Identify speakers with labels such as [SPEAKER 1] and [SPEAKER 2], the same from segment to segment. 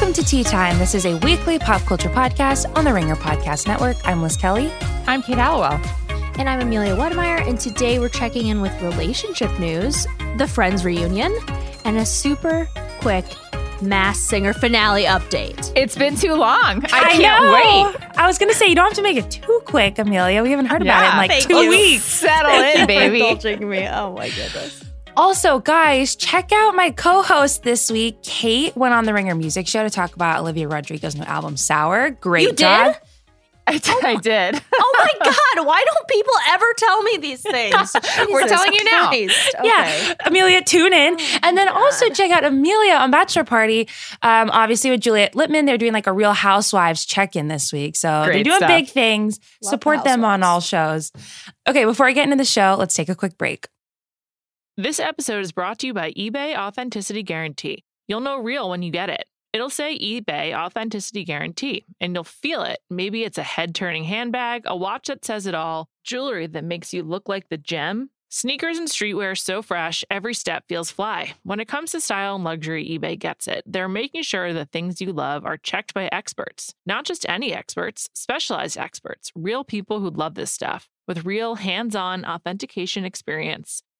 [SPEAKER 1] Welcome to Tea Time. This is a weekly pop culture podcast on the Ringer Podcast Network. I'm Liz Kelly.
[SPEAKER 2] I'm Kate Halliwell.
[SPEAKER 3] And I'm Amelia Wedemeyer. And today we're checking in with relationship news, the Friends reunion, and a super quick Masked Singer finale update.
[SPEAKER 2] It's been too long. I,
[SPEAKER 1] I
[SPEAKER 2] can't
[SPEAKER 1] know.
[SPEAKER 2] wait.
[SPEAKER 1] I was going to say, you don't have to make it too quick, Amelia. We haven't heard about it in like two
[SPEAKER 2] you.
[SPEAKER 1] weeks.
[SPEAKER 2] Settle in, baby.
[SPEAKER 3] Indulging me. Oh my goodness.
[SPEAKER 1] Also, guys, check out my co host this week. Kate went on the Ringer Music Show to talk about Olivia Rodrigo's new album, Sour. Great
[SPEAKER 3] You
[SPEAKER 1] job.
[SPEAKER 3] did?
[SPEAKER 2] I did. I did.
[SPEAKER 3] Oh my God. Why don't people ever tell me these things?
[SPEAKER 2] We're telling you now.
[SPEAKER 3] Christ.
[SPEAKER 1] Yeah, Amelia, tune in. and then also check out Amelia on Bachelor Party. Um, obviously, with Juliet Litman, they're doing like a Real Housewives check in this week. So they're doing
[SPEAKER 2] stuff.
[SPEAKER 1] big things.
[SPEAKER 3] Love
[SPEAKER 1] Support
[SPEAKER 3] the
[SPEAKER 1] them on all shows. Okay, before I get into the show, let's take a quick break.
[SPEAKER 4] This episode is brought to you by eBay Authenticity Guarantee. You'll know real when you get it. It'll say eBay Authenticity Guarantee, and you'll feel it. Maybe it's a head turning handbag, a watch that says it all, jewelry that makes you look like the gem. Sneakers and streetwear so fresh, every step feels fly. When it comes to style and luxury, eBay gets it. They're making sure the things you love are checked by experts. Not just any experts, specialized experts, real people who love this stuff, with real hands on authentication experience.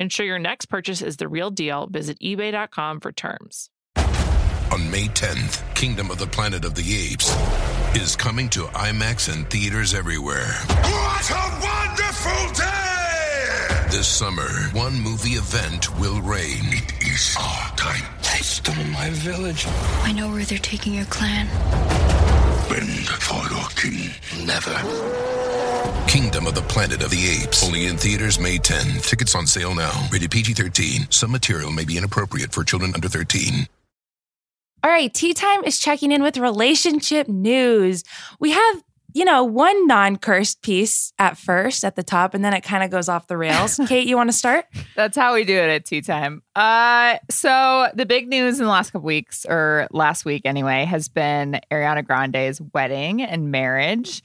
[SPEAKER 4] Ensure your next purchase is the real deal. Visit eBay.com for terms.
[SPEAKER 5] On May 10th, Kingdom of the Planet of the Apes is coming to IMAX and theaters everywhere.
[SPEAKER 6] What a wonderful day!
[SPEAKER 5] This summer, one movie event will reign.
[SPEAKER 6] It is our time.
[SPEAKER 7] They stole my village.
[SPEAKER 8] I know where they're taking your clan.
[SPEAKER 6] Bend for your king.
[SPEAKER 7] Never.
[SPEAKER 5] Kingdom of the Planet of the Apes. Only in theaters May 10. Tickets on sale now. Rated PG 13. Some material may be inappropriate for children under 13.
[SPEAKER 1] All right, Tea Time is checking in with relationship news. We have, you know, one non cursed piece at first at the top, and then it kind of goes off the rails. Kate, you want to start?
[SPEAKER 2] That's how we do it at tea time. Uh, so the big news in the last couple weeks, or last week anyway, has been Ariana Grande's wedding and marriage.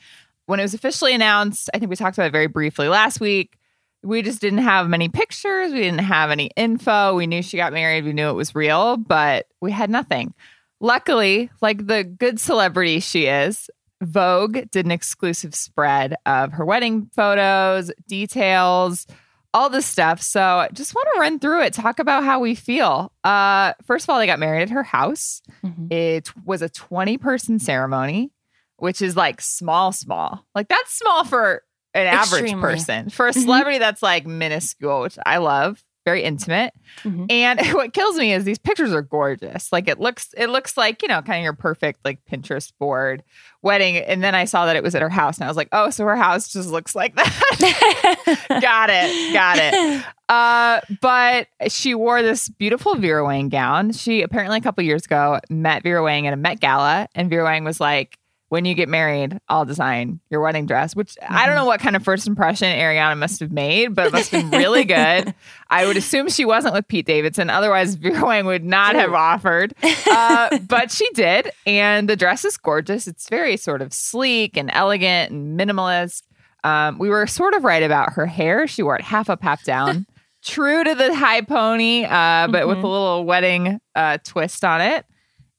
[SPEAKER 2] When it was officially announced, I think we talked about it very briefly last week. We just didn't have many pictures. We didn't have any info. We knew she got married. We knew it was real, but we had nothing. Luckily, like the good celebrity she is, Vogue did an exclusive spread of her wedding photos, details, all this stuff. So I just want to run through it, talk about how we feel. Uh, first of all, they got married at her house.
[SPEAKER 1] Mhm.
[SPEAKER 2] It was a 20 person ceremony, which is like small, small. Like that's small for an average
[SPEAKER 1] Extremely.
[SPEAKER 2] person. For a
[SPEAKER 1] Mhm.
[SPEAKER 2] celebrity, that's like minuscule, which I love. Very intimate.
[SPEAKER 1] Mhm.
[SPEAKER 2] And what kills me is these pictures are gorgeous. Like it looks, it looks like, you know, kind of your perfect like Pinterest board wedding. And then I saw that it was at her house and I was like, oh, so her house just looks like that. got it. Got it. Uh, but she wore this beautiful Vera Wang gown. She apparently a couple years ago met Vera Wang at a Met Gala, and Vera Wang was like, "When you get married, I'll design your wedding dress." Which I don't know what kind of first impression Ariana must have made, but it must have been really good. I would assume she wasn't with Pete Davidson, otherwise Vera Wang would not have offered. Uh, but she did, and the dress is gorgeous. It's very sort of sleek and elegant and minimalist. Um, we were sort of right about her hair. She wore it half up, half down. True to the high pony, uh, but with a little wedding uh, twist on it.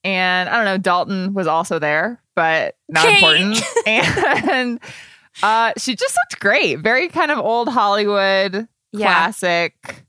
[SPEAKER 2] And I don't know, Dalton was also there, but not important. And uh, she just looked great. Very kind of old Hollywood,
[SPEAKER 1] Yeah.
[SPEAKER 2] classic.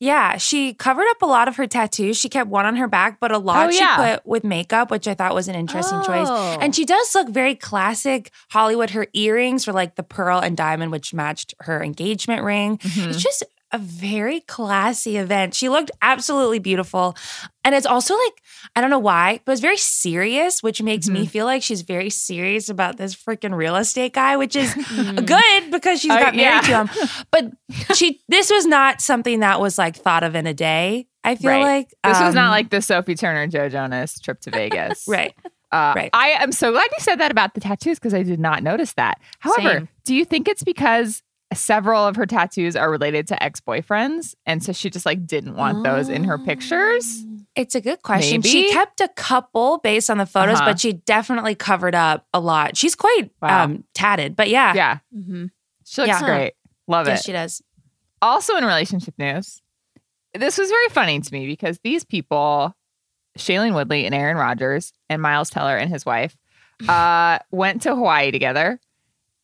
[SPEAKER 1] Yeah, she covered up a lot of her tattoos. She kept one on her back, but a lot
[SPEAKER 2] Oh,
[SPEAKER 1] she
[SPEAKER 2] yeah.
[SPEAKER 1] put with makeup, which I thought was an interesting choice.
[SPEAKER 3] Oh.
[SPEAKER 1] And she does look very classic Hollywood. Her earrings were like the pearl and diamond, which matched her engagement ring.
[SPEAKER 2] Mhm.
[SPEAKER 1] It's just a very classy event. She looked absolutely beautiful. And it's also like, I don't know why, but it's very serious, which makes me feel like she's very serious about this freaking real estate guy, which is good because she's got married
[SPEAKER 2] yeah.
[SPEAKER 1] to him. But she this was not something that was like thought of in a day. I feel
[SPEAKER 2] Right.
[SPEAKER 1] like
[SPEAKER 2] This was not
[SPEAKER 1] Um,
[SPEAKER 2] like the Sophie Turner, Joe Jonas trip to Vegas.
[SPEAKER 1] right.
[SPEAKER 2] Uh,
[SPEAKER 1] Right.
[SPEAKER 2] I am so glad you said that about the tattoos because I did not notice that. However,
[SPEAKER 3] Same.
[SPEAKER 2] do you think it's because several of her tattoos are related to ex boyfriends, and so she just like didn't want those in her pictures?
[SPEAKER 1] It's a good question. She kept a couple based on the photos,
[SPEAKER 2] Uh-huh.
[SPEAKER 1] but she definitely covered up a lot. She's quite
[SPEAKER 2] Wow.
[SPEAKER 1] um, tatted, but yeah,
[SPEAKER 2] Yeah,
[SPEAKER 3] Mhm.
[SPEAKER 2] she looks
[SPEAKER 1] Yeah.
[SPEAKER 2] great. Love it.
[SPEAKER 1] yes,
[SPEAKER 2] it.
[SPEAKER 1] she does.
[SPEAKER 2] also in relationship news, this was very funny to me because these people, Shailene Woodley and Aaron Rodgers and Miles Teller and his wife, uh, went to Hawaii together.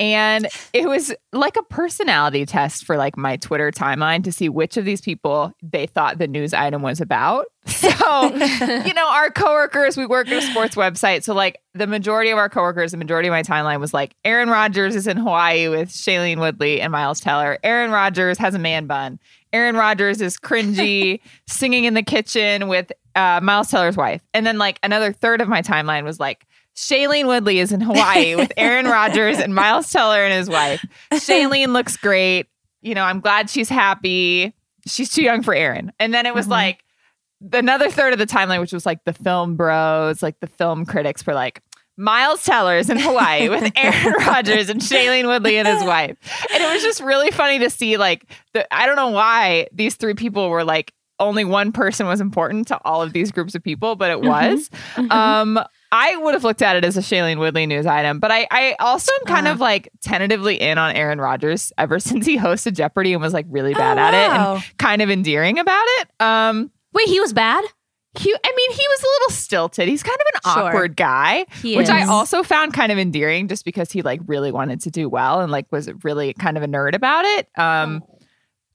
[SPEAKER 2] And it was like a personality test for like my Twitter timeline to see which of these people they thought the news item was about. So, you know, our coworkers, we work at a sports website. So, like, the majority of our coworkers, the majority of my timeline was like, Aaron Rodgers is in Hawaii with Shailene Woodley and Miles Teller. Aaron Rodgers has a man bun. Aaron Rodgers is cringy, singing in the kitchen with uh, Miles Teller's wife. And then, like, another third of my timeline was like, Shailene Woodley is in Hawaii with Aaron Rodgers and Miles Teller and his wife. Shailene looks great. You know, I'm glad she's happy. She's too young for Aaron. And then it was mm-hmm. like another third of the timeline, which was like the film bros, like the film critics were like, Miles Teller's in Hawaii with Aaron Rodgers and Shailene Woodley and his wife. And it was just really funny to see like the I don't know why these three people were like only one person was important to all of these groups of people, but it mm-hmm. was. Mm-hmm. Um I would have looked at it as a Shailene Woodley news item, but I, I also am kind of like tentatively in on Aaron Rodgers ever since he hosted Jeopardy and was like really bad
[SPEAKER 1] Oh,
[SPEAKER 2] at it and kind of endearing about it. Um,
[SPEAKER 3] Wait, he was bad?
[SPEAKER 2] he, I mean, he was a little stilted. He's kind of an
[SPEAKER 3] Sure.
[SPEAKER 2] awkward guy,
[SPEAKER 3] He
[SPEAKER 2] which I also found kind of endearing just because he like really wanted to do well and like was really kind of a nerd about it. Um,
[SPEAKER 3] Oh.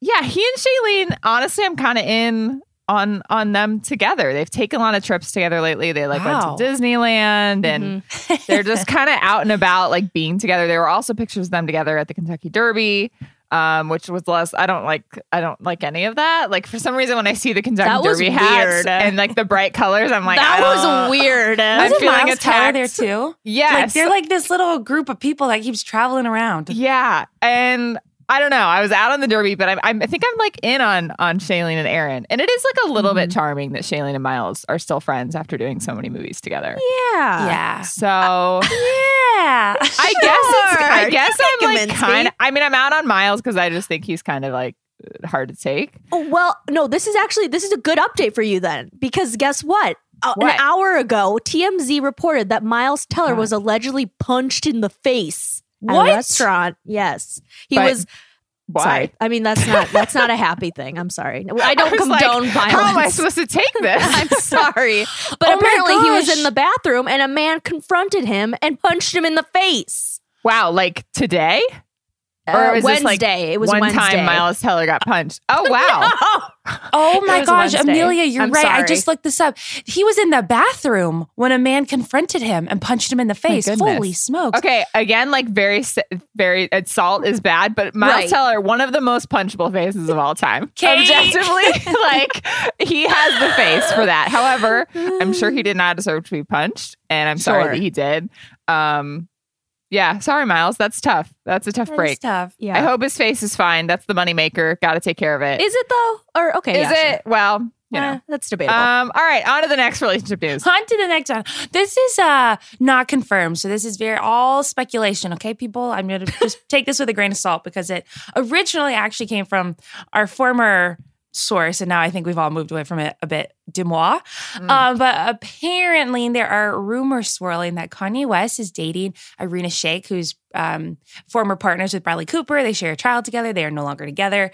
[SPEAKER 2] yeah, he and Shailene, honestly, I'm kind of in on on them together. They've taken a lot of trips together lately. They like
[SPEAKER 1] Wow.
[SPEAKER 2] went to Disneyland and they're just kind of out and about, like being together. There were also pictures of them together at the Kentucky Derby. Um, which was less. I don't like. I don't like any of that. Like for some reason, when I see the Kentucky Derby hats and like the bright colors, I'm like,
[SPEAKER 3] that was weird.
[SPEAKER 2] I'm
[SPEAKER 1] Wasn't
[SPEAKER 2] feeling
[SPEAKER 1] Miles
[SPEAKER 2] attacked.
[SPEAKER 1] there too?
[SPEAKER 2] Yes,
[SPEAKER 1] Like they're like this little group of people that keeps traveling around.
[SPEAKER 2] yeah, and I don't know. I was out on the Derby, but I'm, I'm, I think I'm like in on on Shailene and Aaron, and it is like a little bit charming that Shailene and Miles are still friends after doing so many movies together.
[SPEAKER 3] yeah.
[SPEAKER 1] Yeah.
[SPEAKER 2] So
[SPEAKER 1] Yeah.
[SPEAKER 2] I guess it's, I guess
[SPEAKER 3] You
[SPEAKER 2] I'm like kind. I mean, I'm out on Miles because I just think he's kind of like hard to take.
[SPEAKER 3] Oh, well, no, this is actually this is a good update for you then, because guess what? Uh,
[SPEAKER 2] What?
[SPEAKER 3] An hour ago, TMZ reported that Miles Teller was allegedly punched in the face at
[SPEAKER 1] What?
[SPEAKER 3] a restaurant. Yes, he
[SPEAKER 2] But
[SPEAKER 3] was.
[SPEAKER 2] Why?
[SPEAKER 3] Sorry, I mean that's not that's not a happy thing. I'm sorry. I don't
[SPEAKER 2] like,
[SPEAKER 3] condone violence.
[SPEAKER 2] How am I supposed to take this?
[SPEAKER 3] I'm sorry, but
[SPEAKER 1] Oh
[SPEAKER 3] apparently he was in the bathroom and a man confronted him and punched him in the face.
[SPEAKER 2] wow, like today?
[SPEAKER 3] Uh,
[SPEAKER 2] was this, like,
[SPEAKER 3] Wednesday. it was
[SPEAKER 2] One
[SPEAKER 3] Wednesday.
[SPEAKER 2] time Miles Teller got punched. Oh wow.
[SPEAKER 1] Oh my gosh,
[SPEAKER 3] Wednesday.
[SPEAKER 1] Amelia, you're
[SPEAKER 3] I'm
[SPEAKER 1] right. I just looked this up. He was in the bathroom when a man confronted him and punched him in the face.
[SPEAKER 2] goodness.
[SPEAKER 1] Holy smokes.
[SPEAKER 2] Okay, again, like very, very uh, salt is bad, but Miles
[SPEAKER 3] Right.
[SPEAKER 2] Teller, one of the most punchable faces of all time.
[SPEAKER 1] Kate.
[SPEAKER 2] Objectively, like he has the face for that. However, I'm sure he did not deserve to be punched, and I'm sorry that he did. Um, yeah, sorry, Miles. That's tough. That's a tough
[SPEAKER 1] That
[SPEAKER 2] break.
[SPEAKER 1] tough.
[SPEAKER 3] Yeah.
[SPEAKER 2] I hope his face is fine. That's the moneymaker. Got to take care of it.
[SPEAKER 3] Is it though? Or okay,
[SPEAKER 2] Is
[SPEAKER 3] yeah,
[SPEAKER 2] it? Well, you
[SPEAKER 3] sure.
[SPEAKER 2] know.
[SPEAKER 3] Eh, that's debatable.
[SPEAKER 2] Um, all right, on to the next relationship news.
[SPEAKER 1] On to the next one. This is uh not confirmed. So this is very all speculation, okay, people? I'm gonna just take this with a grain of salt because it originally actually came from our former source, and now I think we've all moved away from it a bit, Deuxmoi. Uh, but apparently there are rumors swirling that Kanye West is dating Irina Shayk, who's um, former partners with Bradley Cooper. They share a child together. They are no longer together.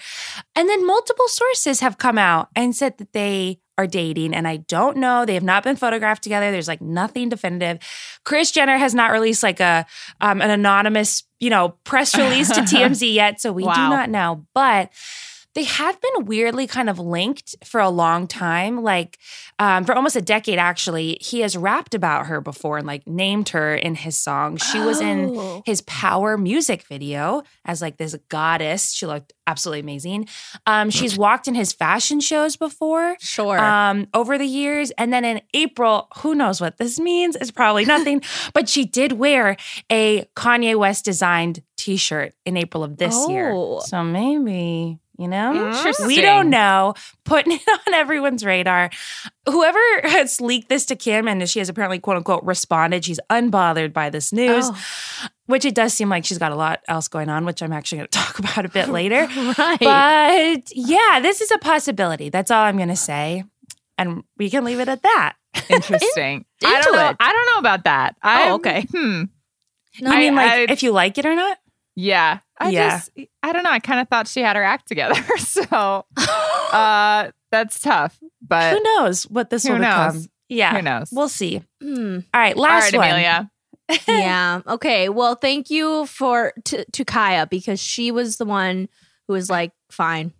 [SPEAKER 1] And then multiple sources have come out and said that they are dating. And I don't know. They have not been photographed together. There's like nothing definitive. Kris Jenner has not released like a um, an anonymous, you know, press release to TMZ yet. So we do not know. But they have been weirdly kind of linked for a long time like um, for almost a decade actually he has rapped about her before and like named her in his song she was in
[SPEAKER 3] Oh.
[SPEAKER 1] his power music video as like this goddess she looked absolutely amazing um, she's walked in his fashion shows before
[SPEAKER 3] Sure.
[SPEAKER 1] um, over the years. And then in April, who knows what this means? It's probably nothing, but she did wear a Kanye West designed t shirt in April of this year.
[SPEAKER 3] Oh.
[SPEAKER 1] So maybe, You know,
[SPEAKER 2] Interesting.
[SPEAKER 1] we don't know. Putting it on everyone's radar. Whoever has leaked this to Kim and she has apparently quote unquote responded. She's unbothered by this news,
[SPEAKER 3] Oh.
[SPEAKER 1] which it does seem like she's got a lot else going on, which I'm actually going to talk about a bit later.
[SPEAKER 3] Right.
[SPEAKER 1] But yeah, this is a possibility. That's all I'm going to say. And we can leave it at that.
[SPEAKER 2] Interesting. I don't know.
[SPEAKER 3] it.
[SPEAKER 2] I don't know about that. I,
[SPEAKER 3] okay.
[SPEAKER 2] Hmm.
[SPEAKER 3] No,
[SPEAKER 1] I mean, like,
[SPEAKER 2] I-
[SPEAKER 1] if you like it or not.
[SPEAKER 2] Yeah. I
[SPEAKER 1] Yeah.
[SPEAKER 2] just I don't know. I kind of thought she had her act together. so uh that's tough. But
[SPEAKER 1] Who knows what this
[SPEAKER 2] who
[SPEAKER 1] will
[SPEAKER 2] knows?
[SPEAKER 1] become? Yeah.
[SPEAKER 2] who knows?
[SPEAKER 1] We'll see.
[SPEAKER 3] Hmm.
[SPEAKER 1] All right, last
[SPEAKER 2] right,
[SPEAKER 1] one.
[SPEAKER 2] Amelia.
[SPEAKER 3] yeah. Okay. Well, thank you for to, to Kaya because she was the one who was like, "Fine,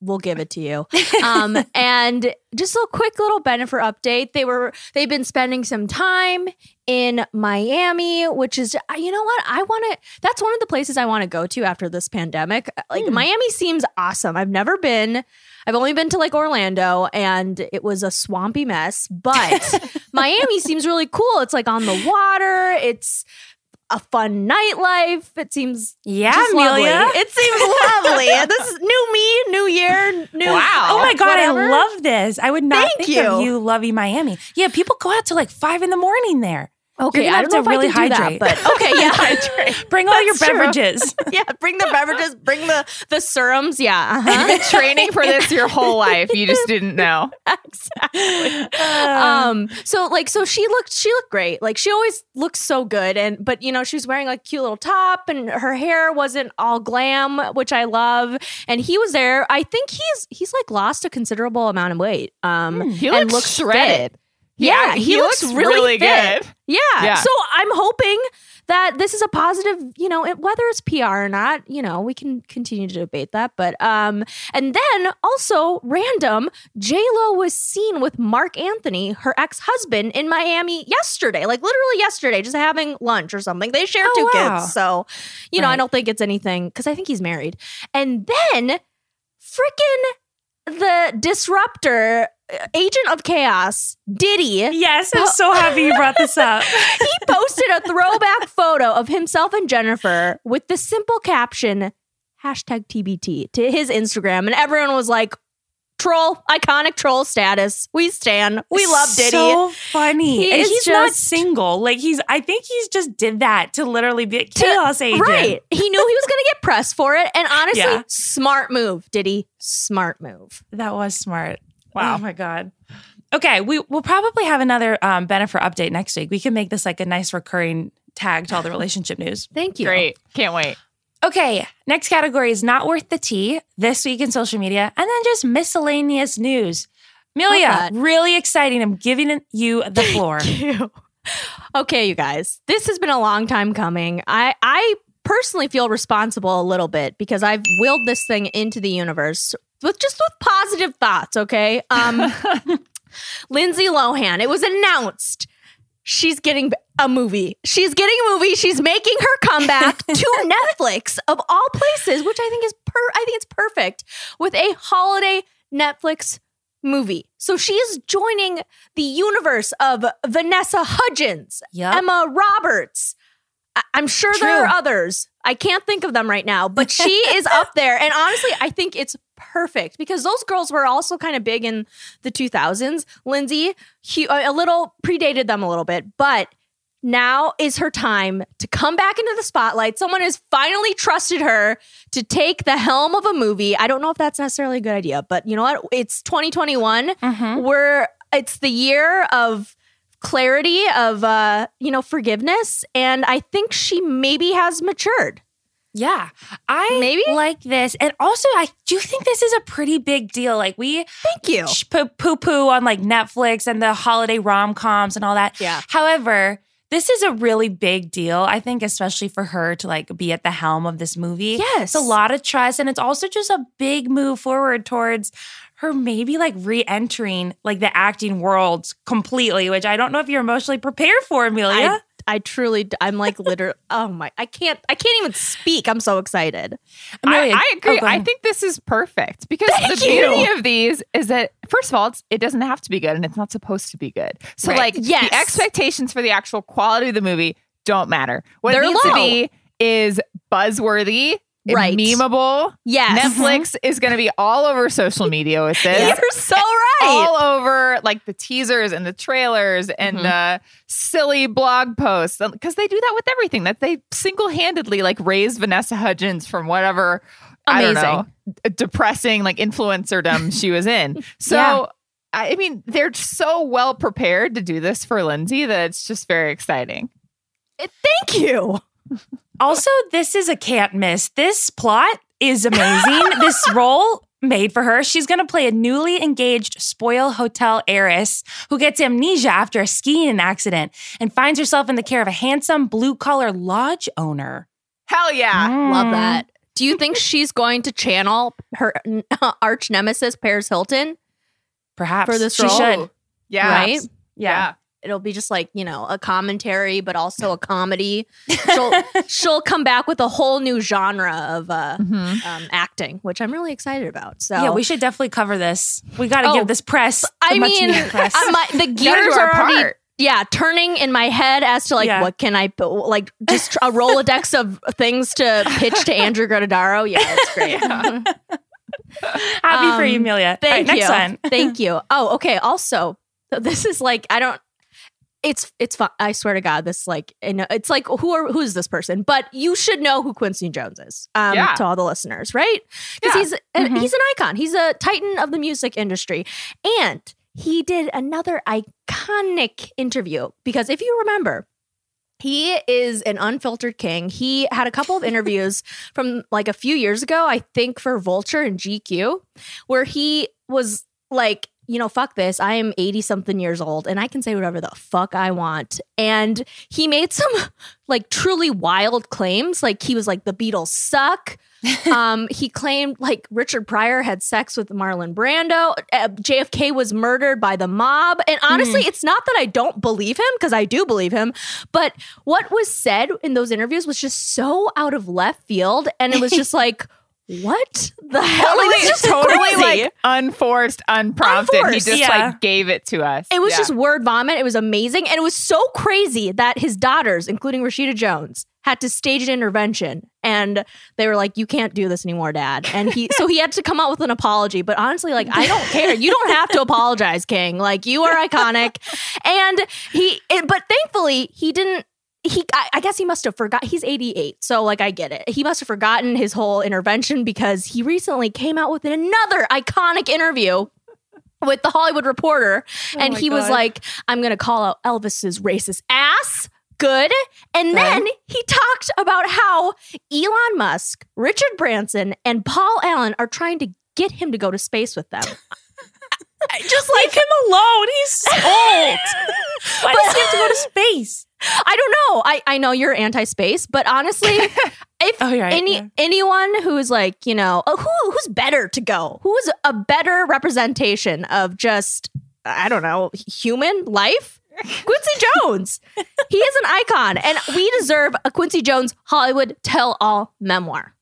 [SPEAKER 3] we'll give it to you." Um, and just a quick little Bennifer update. They were they've been spending some time in Miami, which is uh, you know what I want to. That's one of the places I want to go to after this pandemic. Like
[SPEAKER 1] Hmm.
[SPEAKER 3] Miami seems awesome. I've never been. I've only been to like Orlando and it was a swampy mess, but Miami seems really cool. It's like on the water. It's a fun nightlife. It seems
[SPEAKER 1] Yeah,
[SPEAKER 3] just
[SPEAKER 1] Amelia.
[SPEAKER 3] lovely. It seems lovely. This is new me, new year, new.
[SPEAKER 2] Wow.
[SPEAKER 1] Oh my god,
[SPEAKER 3] whatever.
[SPEAKER 1] I love this. I would not
[SPEAKER 3] Thank
[SPEAKER 1] think of
[SPEAKER 3] you.
[SPEAKER 1] you loving Miami. Yeah, people go out till like five in the morning there.
[SPEAKER 3] Okay, I
[SPEAKER 1] have
[SPEAKER 3] don't know
[SPEAKER 1] to
[SPEAKER 3] if
[SPEAKER 1] really
[SPEAKER 3] I can do
[SPEAKER 1] hydrate.
[SPEAKER 3] that, but okay, yeah,
[SPEAKER 1] Bring all your
[SPEAKER 3] That's true.
[SPEAKER 1] beverages.
[SPEAKER 3] yeah. Bring the beverages, bring the the serums. Yeah, uh-huh.
[SPEAKER 2] Training for this your whole life. You just didn't know.
[SPEAKER 3] exactly. um so like so she looked she looked great like she always looks so good and but you know she was wearing like a cute little top and her hair wasn't all glam which i love and he was there i think he's he's like lost a considerable amount of weight um
[SPEAKER 2] He
[SPEAKER 3] and
[SPEAKER 2] looks shredded.
[SPEAKER 3] Yeah, he, looks, really, fit.
[SPEAKER 2] good.
[SPEAKER 3] Yeah.
[SPEAKER 2] Yeah.
[SPEAKER 3] So I'm hoping that this is a positive, you know, it, whether it's PR or not, you know, we can continue to debate that. But um, and then also random, J Lo was seen with Marc Anthony, her ex husband, in Miami yesterday, like literally yesterday, just having lunch or something. They share
[SPEAKER 1] Oh,
[SPEAKER 3] two
[SPEAKER 1] wow.
[SPEAKER 3] kids, so you know, I don't think it's anything because I think he's married. And then freaking the disruptor, agent of chaos, Diddy
[SPEAKER 1] yes, I'm so happy you brought this up.
[SPEAKER 3] he posted a throwback photo of himself and Jennifer with the simple caption hashtag TBT to his Instagram. And everyone was like, troll, iconic troll status. We stand. We love Diddy.
[SPEAKER 1] So funny.
[SPEAKER 3] He
[SPEAKER 1] and he's not single. Like he's I think he's just did that to literally be a chaos agent.
[SPEAKER 3] Right. He knew he was going to get pressed for it. And honestly,
[SPEAKER 1] Yeah.
[SPEAKER 3] smart move, Diddy. Smart move.
[SPEAKER 1] That was smart.
[SPEAKER 2] Wow.
[SPEAKER 1] Oh my god. Okay, we will probably have another um, Bennifer update next week. We can make this like a nice recurring tag to all the relationship news.
[SPEAKER 3] Thank you.
[SPEAKER 2] Great. Can't wait.
[SPEAKER 1] Okay, next category is not worth the tea this week in social media, and then just miscellaneous news. Amelia,
[SPEAKER 3] that.
[SPEAKER 1] really exciting. I'm giving you the floor.
[SPEAKER 3] you. Okay, you guys. This has been a long time coming. I I personally feel responsible a little bit because I've willed this thing into the universe with just with positive thoughts, okay? Um Lindsay Lohan, it was announced she's getting a movie. She's getting a movie. She's making her comeback to Netflix of all places, which I think is per I think it's perfect with a holiday Netflix movie. So she is joining the universe of Vanessa Hudgens,
[SPEAKER 1] Yep.
[SPEAKER 3] Emma Roberts. I'm sure there are others. I can't think of them right now, but she is up there. And honestly, I think it's perfect because those girls were also kind of big in the 2000s. Lindsay, he, a little predated them a little bit, but now is her time to come back into the spotlight. Someone has finally trusted her to take the helm of a movie. I don't know if that's necessarily a good idea, but you know what? It's 2021.
[SPEAKER 1] Mhm.
[SPEAKER 3] We're it's the year of clarity of uh, you know, forgiveness, and I think she maybe has matured.
[SPEAKER 1] Yeah, I
[SPEAKER 3] Maybe?
[SPEAKER 1] like this, and also I do think this is a pretty big deal. Like we
[SPEAKER 3] Thank you.
[SPEAKER 1] poo poo on like Netflix and the holiday rom coms and all that.
[SPEAKER 3] Yeah.
[SPEAKER 1] However, this is a really big deal. I think, especially for her to like be at the helm of this movie.
[SPEAKER 3] Yes.
[SPEAKER 1] it's a lot of trust, and it's also just a big move forward towards her maybe like re-entering like the acting world completely, which I don't know if you're emotionally prepared for, Amelia.
[SPEAKER 3] I, I truly, I'm like literally. Oh my! I can't. I can't even speak. I'm so excited.
[SPEAKER 1] Amelia,
[SPEAKER 2] I, I agree.
[SPEAKER 1] oh,
[SPEAKER 2] I think this is perfect because
[SPEAKER 3] Thank
[SPEAKER 2] the beauty
[SPEAKER 3] you.
[SPEAKER 2] of these is that first of all, it's, it doesn't have to be good and it's not supposed to be good. So
[SPEAKER 1] Right.
[SPEAKER 2] like
[SPEAKER 3] Yes.
[SPEAKER 2] the expectations for the actual quality of the movie don't matter. What
[SPEAKER 3] They're
[SPEAKER 2] it needs
[SPEAKER 3] low.
[SPEAKER 2] to be is buzzworthy
[SPEAKER 3] Right.
[SPEAKER 2] memeable.
[SPEAKER 3] Yes.
[SPEAKER 2] Netflix is going to be all over social media with this.
[SPEAKER 3] You're so right.
[SPEAKER 2] All over like the teasers and the trailers and
[SPEAKER 3] Mhm.
[SPEAKER 2] the silly blog posts because they do that with everything. That they single handedly like raise Vanessa Hudgens from whatever I don't know depressing like influencerdom she was in. So
[SPEAKER 3] Yeah.
[SPEAKER 2] I mean, they're so well prepared to do this for Lindsay that it's just very exciting.
[SPEAKER 3] Thank you.
[SPEAKER 1] Also, this is a can't miss. This plot is amazing. this role made for her. She's going to play a newly engaged spoil hotel heiress who gets amnesia after a skiing accident and finds herself in the care of a handsome blue collar lodge owner.
[SPEAKER 2] Hell yeah.
[SPEAKER 3] Love
[SPEAKER 1] Mm.
[SPEAKER 3] that. Do you think she's going to channel her arch nemesis Paris Hilton?
[SPEAKER 1] Perhaps
[SPEAKER 3] For this
[SPEAKER 1] she
[SPEAKER 3] role?
[SPEAKER 1] should.
[SPEAKER 2] Yeah.
[SPEAKER 3] Right?
[SPEAKER 2] Yeah.
[SPEAKER 3] It'll be just like, you know, a commentary, but also a comedy. She'll she'll come back with a whole new genre of uh,
[SPEAKER 2] Mhm.
[SPEAKER 3] um, acting, which I'm really excited about. So
[SPEAKER 1] Yeah, we should definitely cover this. We got to
[SPEAKER 3] Oh,
[SPEAKER 1] give this press.
[SPEAKER 3] I
[SPEAKER 1] much
[SPEAKER 3] mean,
[SPEAKER 1] press.
[SPEAKER 3] My, the gears are already yeah turning in my head as to like
[SPEAKER 1] Yeah.
[SPEAKER 3] what can I put- like just a rolodex of things to pitch to Andrew Gruttadaro. Yeah, it's great.
[SPEAKER 1] Happy for you,
[SPEAKER 3] um,
[SPEAKER 1] Amelia.
[SPEAKER 3] Thank
[SPEAKER 1] right, next
[SPEAKER 3] you.
[SPEAKER 1] one.
[SPEAKER 3] Thank you. Oh, okay. Also, this is like I don't. It's it's fun. I swear to God, this like you it's like who are who is this person? But you should know who Quincy Jones is. Um,
[SPEAKER 2] Yeah.
[SPEAKER 3] to all the listeners, right? Because
[SPEAKER 2] Yeah.
[SPEAKER 3] he's a,
[SPEAKER 1] Mhm.
[SPEAKER 3] he's an icon. He's a titan of the music industry, and he did another iconic interview. Because if you remember. He is an unfiltered king. He had a couple of interviews from like a few years ago, I think for Vulture and GQ, where he was like, you know, fuck this. I am 80 something years old and I can say whatever the fuck I want. And he made some like truly wild claims. Like he was like, the Beatles suck. um, he claimed like Richard Pryor had sex with Marlon Brando. Uh, JFK was murdered by the mob. And honestly, it's not that I don't believe him because I do believe him, but what was said in those interviews was just so out of left field. And it was just like, what the hell?
[SPEAKER 2] Totally,
[SPEAKER 3] Like, just
[SPEAKER 2] totally
[SPEAKER 3] crazy.
[SPEAKER 2] like unforced, unprompted. He just
[SPEAKER 1] yeah.
[SPEAKER 2] like gave it to us.
[SPEAKER 3] It was
[SPEAKER 2] Yeah.
[SPEAKER 3] just word vomit. It was amazing. And it was so crazy that his daughters, including Rashida Jones, had to stage an intervention. And they were like, You can't do this anymore, dad. And he so he had to come out with an apology. But honestly, like, I don't care. You don't have to apologize, King. Like, you are iconic. And he it- but thankfully he didn't he I, I guess he must have forgot he's 88 so like i get it he must have forgotten his whole intervention because he recently came out with another iconic interview with the hollywood reporter oh and
[SPEAKER 1] my
[SPEAKER 3] he was like i'm gonna call out elvis's racist ass good and then he talked about how elon musk richard branson and paul allen are trying to get him to go to space with them just
[SPEAKER 1] Leave him alone. He's old. Why does he have to go to space?
[SPEAKER 3] I don't know. I, I know you're anti-space, but honestly, if
[SPEAKER 1] Oh, right,
[SPEAKER 3] any
[SPEAKER 1] yeah.
[SPEAKER 3] anyone who's like, you know, uh, who who's better to go? Who's a better representation of just I don't know, human life? Quincy Jones. he is an icon and we deserve a Quincy Jones Hollywood tell-all memoir.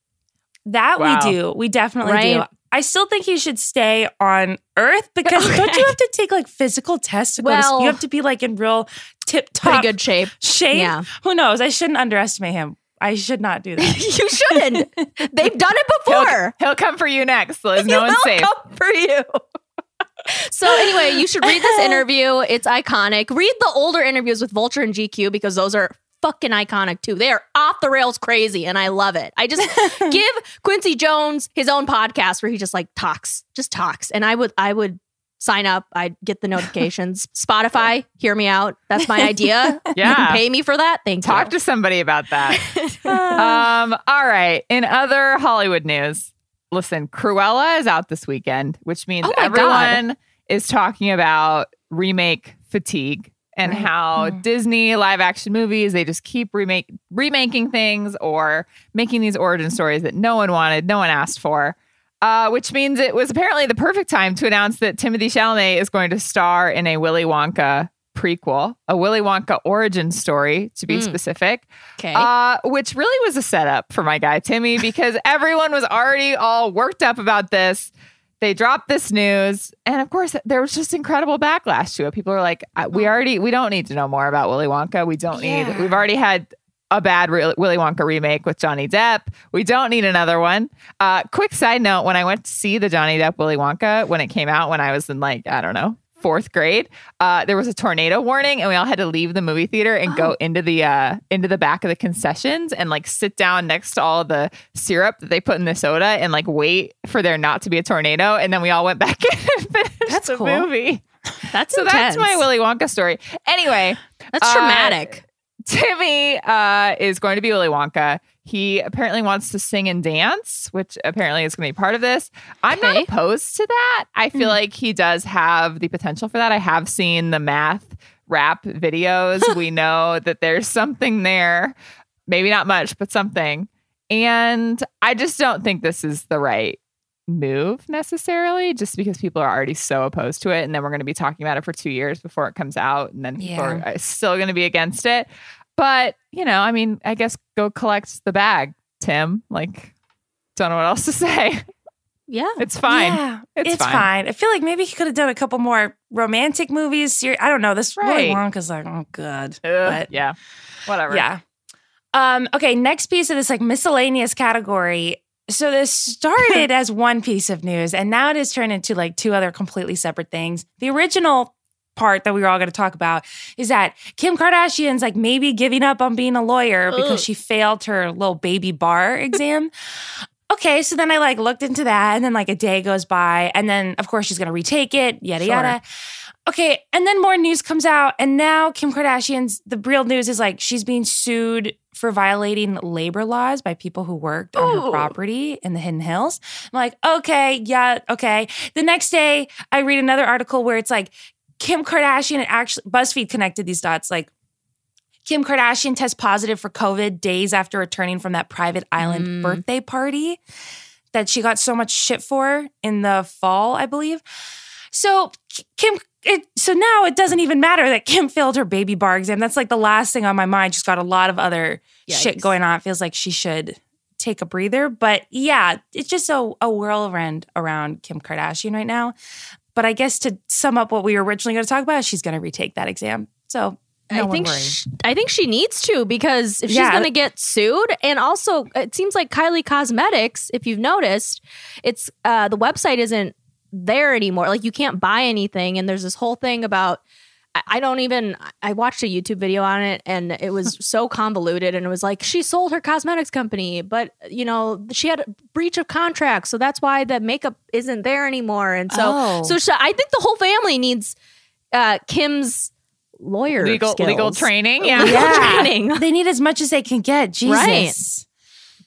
[SPEAKER 1] That
[SPEAKER 2] Wow.
[SPEAKER 1] we do. We definitely do. I still think he should stay on Earth because don't you have to take like physical tests to go to
[SPEAKER 3] Well-
[SPEAKER 1] You have to be like in real tip
[SPEAKER 3] Pretty
[SPEAKER 1] top
[SPEAKER 3] good shape.
[SPEAKER 1] shape.
[SPEAKER 3] Yeah.
[SPEAKER 1] Who knows? I shouldn't underestimate him. I should not do that.
[SPEAKER 3] you shouldn't. They've done it
[SPEAKER 2] He'll,
[SPEAKER 3] before.
[SPEAKER 2] he'll come for you next, Liz.
[SPEAKER 3] He
[SPEAKER 2] No one's
[SPEAKER 3] will
[SPEAKER 2] safe.
[SPEAKER 3] come for you. so anyway, you should read this interview. It's iconic. Read the older interviews with Vulture and GQ because those are fucking iconic too. They are off the rails crazy and I love it. I just give Quincy Jones his own podcast where he just like talks, just talks. And I would I would sign up. I'd get the notifications. Spotify, hear me out. That's my idea. You
[SPEAKER 2] Yeah.
[SPEAKER 3] can pay me for that. Thank you.
[SPEAKER 2] Talk
[SPEAKER 3] you.
[SPEAKER 2] to somebody about that. um, all right. In other Hollywood news, listen, Cruella is out this weekend, which means
[SPEAKER 3] Oh my
[SPEAKER 2] everyone is talking about remake fatigue and
[SPEAKER 1] Right.
[SPEAKER 2] how
[SPEAKER 1] Hmm.
[SPEAKER 2] Disney live action movies, they just keep remake remaking things or making these origin stories that no one wanted, no one asked for. Uh, which means it was apparently the perfect time to announce that Timothée Chalamet is going to star in a Willy Wonka prequel, a Willy Wonka origin story, to be
[SPEAKER 3] Mm.
[SPEAKER 2] specific.
[SPEAKER 3] Okay.
[SPEAKER 2] Uh, which really was a setup for my guy Timmy because everyone was already all worked up about this. They dropped this news, and of course, there was just incredible backlash to it. People are like, "Uh, "We already, we don't need to know more about Willy Wonka. We don't need. We've already had a bad Willy Wonka remake with Johnny Depp. We don't need another one. Uh, quick side note: when I went to see the Johnny Depp Willy Wonka when it came out, when I was in like I don't know fourth grade, uh, there was a tornado warning, and we all had to leave the movie theater and go into the uh, into the back of the concessions and like sit down next to all the syrup that they put in the soda and like wait for there not to be a tornado, and then we all went back in and finished
[SPEAKER 1] That's
[SPEAKER 2] the
[SPEAKER 1] cool.
[SPEAKER 2] movie.
[SPEAKER 3] That's
[SPEAKER 2] So that's my
[SPEAKER 3] intense.
[SPEAKER 2] Willy Wonka story. Anyway,
[SPEAKER 3] That's
[SPEAKER 2] uh,
[SPEAKER 3] traumatic.
[SPEAKER 2] Timmy uh, is going to be Willy Wonka. He apparently wants to sing and dance, which apparently is going to be part of this. I'm
[SPEAKER 3] Okay.
[SPEAKER 2] not opposed to that. I feel like he does have the potential for that. I have seen the math rap videos. we know that there's something there. Maybe not much, but something. And I just don't think this is the right move necessarily, just because people are already so opposed to it. And then we're going to be talking about it for two years before it comes out. And then people are uh, still going to be against it. But, you know, I mean, I guess go collect the bag, Tim. Like, don't know what else to say.
[SPEAKER 3] yeah.
[SPEAKER 2] It's fine.
[SPEAKER 1] Yeah,
[SPEAKER 2] It's
[SPEAKER 1] it's,
[SPEAKER 2] fine.
[SPEAKER 1] fine. I feel like maybe he could have done a couple more romantic movies. Ser- I don't know. This Willy
[SPEAKER 2] Right.
[SPEAKER 1] Wonka's like, oh, good.
[SPEAKER 2] Ugh,
[SPEAKER 1] But
[SPEAKER 2] yeah. Whatever.
[SPEAKER 1] yeah. Um, okay, next piece of this like miscellaneous category. So this started as one piece of news, and now it has turned into like two other completely separate things. The original part that we were all going to talk about is that Kim Kardashian's like maybe giving up on being a lawyer because she failed her little baby bar exam. Okay, so then I like looked into that, and then like a day goes by, and then of course she's gonna retake it, yada
[SPEAKER 3] Sure.
[SPEAKER 1] yada. Okay, and then more news comes out, and now Kim Kardashian's the real news is like she's being sued for violating labor laws by people who worked on her property in the Hidden Hills. I'm like, okay, yeah, okay. The next day, I read another article where it's like Kim Kardashian actually BuzzFeed connected these dots, like. Kim Kardashian tests positive for COVID days after returning from that private island
[SPEAKER 3] Mm.
[SPEAKER 1] birthday party that she got so much shit for in the fall, I believe. So Kim, it, so now it doesn't even matter that Kim failed her baby bar exam. That's like the last thing on my mind. She's got a lot of other shit going on. It feels like she should take a breather. But yeah, it's just a, a whirlwind around Kim Kardashian right now. But I guess to sum up what we were originally going to talk about, she's going to retake that exam. So no
[SPEAKER 3] I think
[SPEAKER 1] worry.
[SPEAKER 3] sh- I think she needs to because if she's going to get sued, and also it seems like Kylie Cosmetics, if you've noticed, it's uh, the website isn't there anymore. Like you can't buy anything, and there's this whole thing about. I- don't even. I watched a YouTube video on it, and it was so convoluted. And it was like she sold her cosmetics company, but you know she had a breach of contract, so that's why the makeup isn't there anymore. And so,
[SPEAKER 1] Oh.
[SPEAKER 3] so sh- I think the whole family needs uh, Kim's lawyer
[SPEAKER 2] Legal legal training. Yeah.
[SPEAKER 3] Legal
[SPEAKER 1] Yeah.
[SPEAKER 3] training.
[SPEAKER 1] they need as much as they can get. Jesus.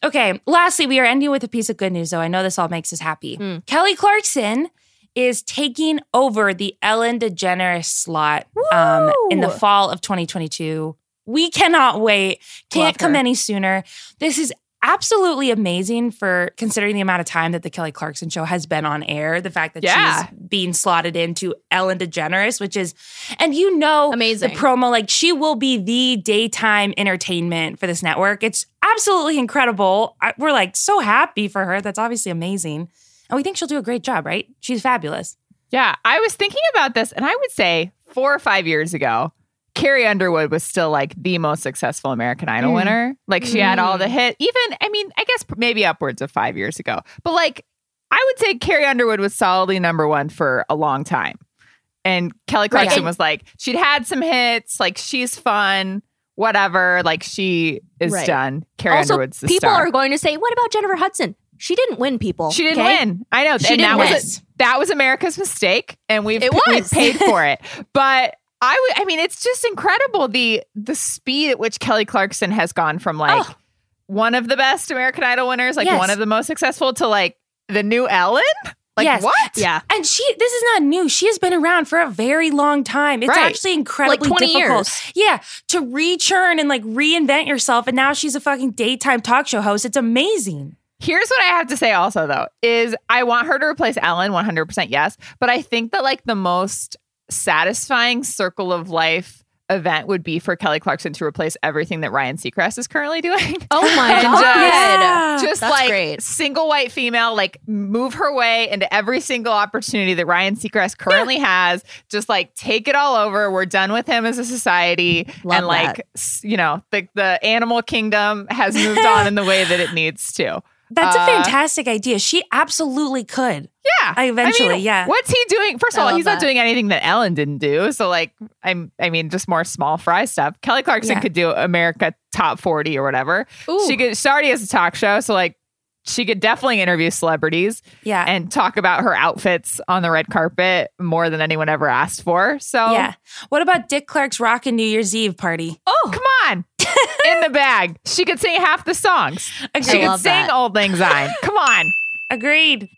[SPEAKER 3] Right.
[SPEAKER 1] Okay. Lastly, we are ending with a piece of good news, though. I know this all makes us happy.
[SPEAKER 3] Hmm.
[SPEAKER 1] Kelly Clarkson is taking over the Ellen DeGeneres slot um, in the fall of 2022. We cannot wait. Can't come any sooner. This is absolutely amazing for considering the amount of time that the Kelly Clarkson show has been on air. The fact that
[SPEAKER 2] Yeah.
[SPEAKER 1] she's being slotted into Ellen DeGeneres, which is, and you know,
[SPEAKER 3] Amazing.
[SPEAKER 1] the promo, like she will be the daytime entertainment for this network. It's absolutely incredible. I, we're like so happy for her. That's obviously amazing. And we think she'll do a great job, right? She's fabulous.
[SPEAKER 2] Yeah, I was thinking about this, and I would say four or five years ago, Carrie Underwood was still like the most successful American Idol
[SPEAKER 1] Mm.
[SPEAKER 2] winner. Like she had all the hit. Even, I mean, I guess maybe upwards of five years ago. But like, I would say Carrie Underwood was solidly number one for a long time. And Kelly Clarkson
[SPEAKER 3] And-
[SPEAKER 2] was like, she'd had some hits. Like she's fun, whatever. Like she is
[SPEAKER 3] Right.
[SPEAKER 2] done. Carrie
[SPEAKER 3] also,
[SPEAKER 2] Underwood's the
[SPEAKER 3] people
[SPEAKER 2] star.
[SPEAKER 3] are going to say, "What about Jennifer Hudson? She didn't win people.
[SPEAKER 2] She didn't
[SPEAKER 3] okay?
[SPEAKER 2] win. I know.
[SPEAKER 1] She
[SPEAKER 2] and that
[SPEAKER 1] didn't
[SPEAKER 2] was
[SPEAKER 1] win.
[SPEAKER 2] a- that was America's mistake, and we've
[SPEAKER 3] It
[SPEAKER 2] we've paid for it. But I would. I mean, it's just incredible the the speed at which Kelly Clarkson has gone from like
[SPEAKER 3] Oh.
[SPEAKER 2] one of the best American Idol winners, like
[SPEAKER 1] Yes.
[SPEAKER 2] one of the most successful, to like the new Ellen. Like
[SPEAKER 1] Yes.
[SPEAKER 2] what?
[SPEAKER 3] Yeah,
[SPEAKER 1] And she, this is not new. She has been around for a very long time. It's
[SPEAKER 2] Right.
[SPEAKER 1] actually incredibly
[SPEAKER 3] 20
[SPEAKER 1] difficult.
[SPEAKER 3] years.
[SPEAKER 1] Yeah, to rechurn and like reinvent yourself. And now she's a fucking daytime talk show host. It's amazing.
[SPEAKER 2] Here's what I have to say also though is I want her to replace Ellen 100% yes, but I think that like the most satisfying circle of life event would be for Kelly Clarkson to replace everything that Ryan Seacrest is currently doing.
[SPEAKER 3] Oh my
[SPEAKER 2] And
[SPEAKER 3] god.
[SPEAKER 2] just-
[SPEAKER 1] Yeah.
[SPEAKER 2] just like
[SPEAKER 3] great.
[SPEAKER 2] single white female, like move her way into every single opportunity that Ryan Seacrest currently has. Just like take it all over. We're done with him as a society,
[SPEAKER 3] Love
[SPEAKER 2] and like
[SPEAKER 3] that.
[SPEAKER 2] s- you know, the the animal kingdom has moved on in the way that it needs to.
[SPEAKER 1] That's
[SPEAKER 2] Uh,
[SPEAKER 1] a fantastic idea. She absolutely could.
[SPEAKER 2] Yeah,
[SPEAKER 1] I eventually,
[SPEAKER 2] I mean,
[SPEAKER 1] yeah.
[SPEAKER 2] What's he doing? First
[SPEAKER 3] I
[SPEAKER 2] of all,
[SPEAKER 3] love
[SPEAKER 2] he's not doing anything that Ellen didn't do. So like, I'm, I mean, just more small fry stuff. Kelly Clarkson
[SPEAKER 1] Yeah.
[SPEAKER 2] could do America Top 40 or whatever.
[SPEAKER 3] Ooh.
[SPEAKER 2] She could. She already has a talk show, so like, she could definitely interview celebrities
[SPEAKER 1] Yeah.
[SPEAKER 2] and talk about her outfits on the red carpet more than anyone ever asked for. So
[SPEAKER 1] yeah. What about Dick Clark's Rockin' New Year's Eve party?
[SPEAKER 2] oh, come on, in the bag. She could sing half the songs. She could sing
[SPEAKER 3] that.
[SPEAKER 2] "Auld Lang Syne." Come on.
[SPEAKER 1] Agreed.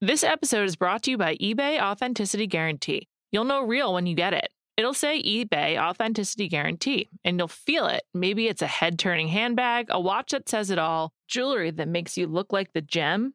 [SPEAKER 4] This episode is brought to you by eBay Authenticity Guarantee. You'll know real when you get it. It'll say eBay Authenticity Guarantee, and you'll feel it. Maybe it's a head turning handbag, a watch that says it all, jewelry that makes you look like the gem.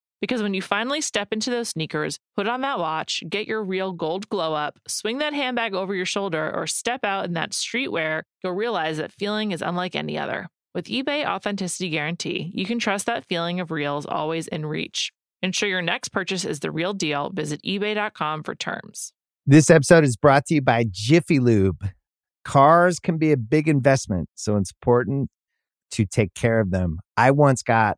[SPEAKER 4] Because when you finally step into those sneakers, put on that watch, get your real gold glow up, swing that handbag over your shoulder, or step out in that streetwear, you'll realize that feeling is unlike any other. With eBay Authenticity Guarantee, you can trust that feeling of real is always in reach. Ensure your next purchase is the real deal. Visit eBay.com for terms.
[SPEAKER 9] This episode is brought to you by Jiffy Lube. Cars can be a big investment, so it's important to take care of them. I once got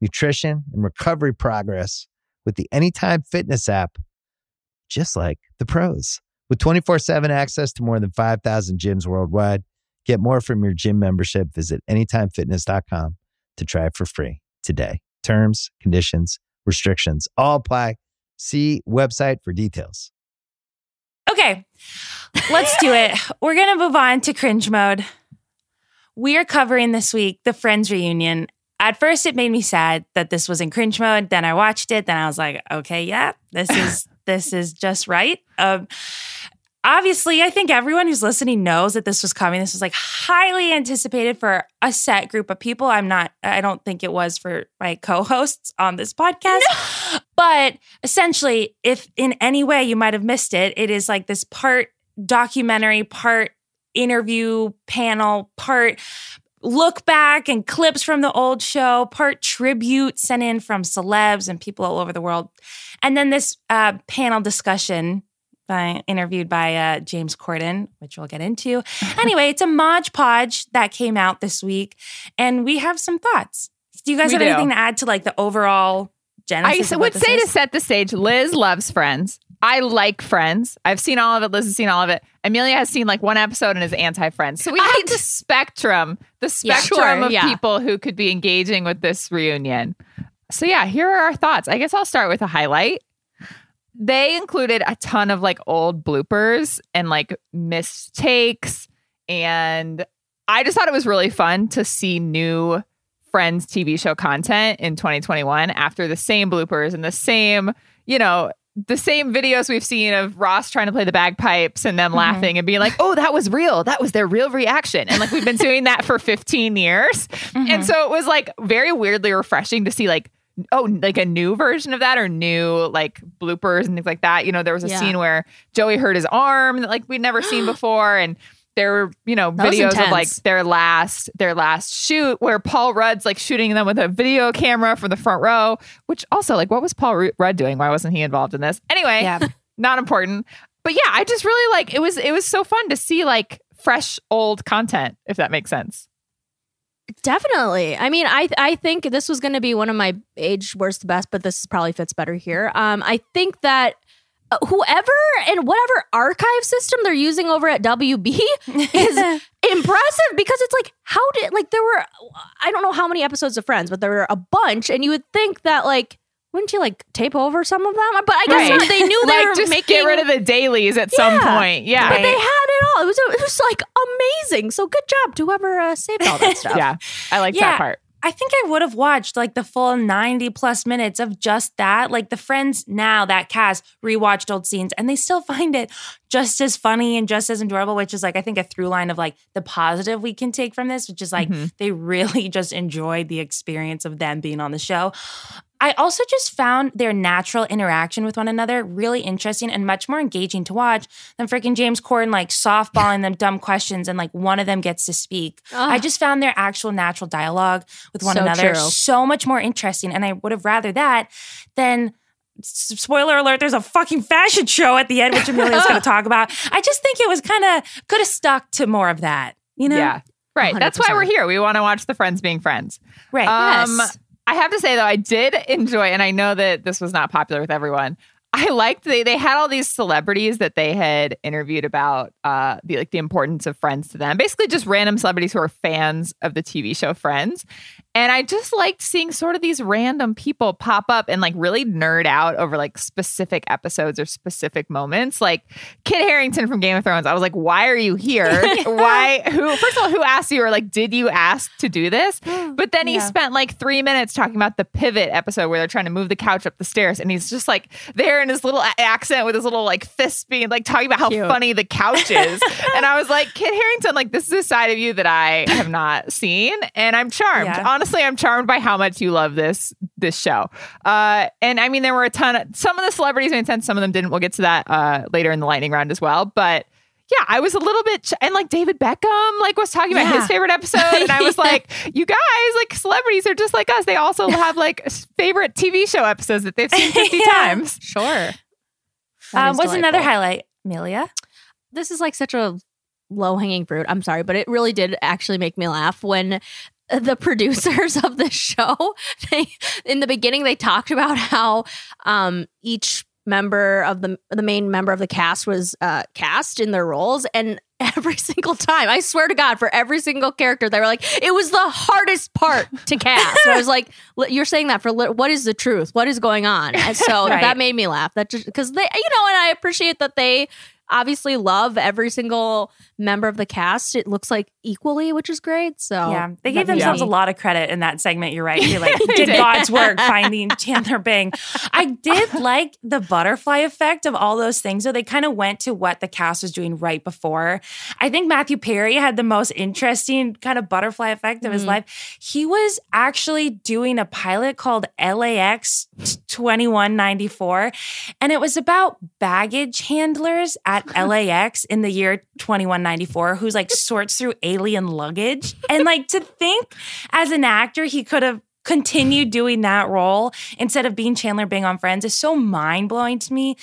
[SPEAKER 9] nutrition, and recovery progress with the Anytime Fitness app, just like the pros. With 24 7 access to more than 5,000 gyms worldwide, get more from your gym membership. Visit AnytimeFitness.com to try it for free today. Terms, conditions, restrictions all apply. See website for details.
[SPEAKER 1] Okay, let's do it. We're going to move on to cringe mode. We are covering this week the Friends reunion. At first, it made me sad that this was in cringe mode. Then I watched it. Then I was like, okay, yeah, this is this is just right. Um, obviously, I think everyone who's listening knows that this was coming. This was like highly anticipated for a set group of people. I'm not. I don't think it was for my co-hosts on this podcast. But essentially, if in any way you might have missed it, it is like this part documentary, part interview panel, part look back and clips from the old show, part tribute sent in from celebs and people all over the world. And then this uh, panel discussion by, interviewed by uh, James Corden, which we'll get into. anyway, it's a Mod Podge that came out this week, and we have some thoughts. Do you guys
[SPEAKER 2] We
[SPEAKER 1] have
[SPEAKER 2] do.
[SPEAKER 1] anything to add to like the overall genesis?
[SPEAKER 2] I
[SPEAKER 1] of
[SPEAKER 2] would say to set the stage, Liz loves Friends. I like Friends. I've seen all of it. Liz has seen all of it. Amelia has seen like one episode and is anti-Friends. So we have the spectrum, the
[SPEAKER 3] Yeah,
[SPEAKER 2] spectrum
[SPEAKER 3] sure,
[SPEAKER 2] of
[SPEAKER 3] yeah.
[SPEAKER 2] people who could be engaging with this reunion. So yeah, here are our thoughts. I guess I'll start with a highlight. They included a ton of like old bloopers and like mistakes. And I just thought it was really fun to see new Friends TV show content in 2021 after the same bloopers and the same, you know, the same videos we've seen of Ross trying to play the bagpipes and them
[SPEAKER 1] Mhm.
[SPEAKER 2] laughing and being like, "Oh, that was real. That was their real reaction." And like we've been doing that for 15 years. And so it was like very weirdly refreshing to see like oh, like a new version of that or new like bloopers and things like that. You know, there was a
[SPEAKER 3] Yeah.
[SPEAKER 2] scene where Joey hurt his arm that like we'd never seen before and there were, you know,
[SPEAKER 3] That
[SPEAKER 2] videos of like their last their last shoot where Paul Rudd's like shooting them with a video camera from the front row, which also like what was Paul Rudd doing? Why wasn't he involved in this? Anyway,
[SPEAKER 1] Yeah.
[SPEAKER 2] not important. But yeah, I just really like it was it was so fun to see like fresh old content if that makes sense.
[SPEAKER 3] Definitely. I mean, I I think this was going to be one of my age worst the best, but this probably fits better here. Um, I think that whoever and whatever archive system they're using over at WB is impressive because it's like how did like there were I don't know how many episodes of Friends, but there were a bunch, and you would think that like wouldn't you like tape over some of them? But I guess
[SPEAKER 2] Right.
[SPEAKER 3] not. they knew they
[SPEAKER 2] like
[SPEAKER 3] were
[SPEAKER 2] just
[SPEAKER 3] making
[SPEAKER 2] get rid of the dailies at some point. Yeah.
[SPEAKER 3] But they had it all. It was it was like amazing. So good job to whoever uh, saved all that stuff.
[SPEAKER 2] yeah. I like
[SPEAKER 1] Yeah.
[SPEAKER 2] that part.
[SPEAKER 1] I think I would have watched like the full 90 plus minutes of just that. Like the friends now, that cast rewatched old scenes and they still find it just as funny and just as enjoyable, which is like, I think a through line of like the positive we can take from this, which is like
[SPEAKER 2] Mhm.
[SPEAKER 1] they really just enjoyed the experience of them being on the show. I also just found their natural interaction with one another really interesting and much more engaging to watch than freaking James Corden like softballing them dumb questions and like one of them gets to speak. I just found their actual natural dialogue with one
[SPEAKER 3] So
[SPEAKER 1] another
[SPEAKER 3] true.
[SPEAKER 1] so much more interesting. And I would have rather that than spoiler alert, there's a fucking fashion show at the end, which Amelia's going to talk about. I just think it was kind of could have stuck to more of that, you know?
[SPEAKER 2] Yeah. Right. That's why we're here. We want to watch the friends being friends.
[SPEAKER 1] Right.
[SPEAKER 2] Um,
[SPEAKER 3] Yes.
[SPEAKER 2] I have to say though, I did enjoy, and I know that this was not popular with everyone. I liked they they had all these celebrities that they had interviewed about uh the like the importance of Friends to them. Basically, just random celebrities who are fans of the TV show Friends. And I just liked seeing sort of these random people pop up and like really nerd out over like specific episodes or specific moments. Like Kit Harington from Game of Thrones. I was like, why are you here? why who first of all, who asked you or like did you ask to do this? But then he
[SPEAKER 1] Yeah.
[SPEAKER 2] spent like three minutes talking about the pivot episode where they're trying to move the couch up the stairs, and he's just like there in his little a- accent with his little like fist being like talking about how
[SPEAKER 3] Cute.
[SPEAKER 2] funny the couch is. and I was like, Kit Harington, like this is a side of you that I have not seen, and I'm charmed.
[SPEAKER 1] Yeah.
[SPEAKER 2] Honestly, I'm charmed by how much you love this this show. Uh, and I mean, there were a ton of some of the celebrities made sense, some of them didn't. We'll get to that uh, later in the lightning round as well, but. Yeah, I was a little bit, ch- and like David Beckham, like was talking about
[SPEAKER 1] Yeah.
[SPEAKER 2] his favorite episode, and I was like, "You guys, like celebrities, are just like us. They also have like favorite TV show episodes that they've seen fifty
[SPEAKER 1] Yeah.
[SPEAKER 2] times."
[SPEAKER 3] Sure.
[SPEAKER 1] Um, what's another highlight, Amelia?
[SPEAKER 3] this is like such a low hanging fruit. I'm sorry, but it really did actually make me laugh when the producers of the show they in the beginning they talked about how um each member of the the main member of the cast was uh cast in their roles and every single time i swear to god for every single character they were like it was the hardest part to cast. And i was like "Li- you're saying that for lit- what is the truth? What is going on? And so
[SPEAKER 1] Right.
[SPEAKER 3] that made me laugh. That just because they you know and i appreciate that they obviously love every single member of the cast. It looks like equally, which is great. So
[SPEAKER 1] yeah, they gave themselves
[SPEAKER 3] me-
[SPEAKER 1] a lot of credit in that segment. You're right. You're like, did
[SPEAKER 2] did.
[SPEAKER 1] God's work finding Chandler Bing. I did like the butterfly effect of all those things. So they kind of went to what the cast was doing right before. I think Matthew Perry had the most interesting kind of butterfly effect of his
[SPEAKER 3] Mhm.
[SPEAKER 1] life. He was actually doing a pilot called LAX 2194, and it was about baggage handlers at LAX in the year 2194 who's like sorts through alien luggage. And like to think as an actor, he could have continued doing that role instead of being Chandler Bing on Friends is so mind blowing to me.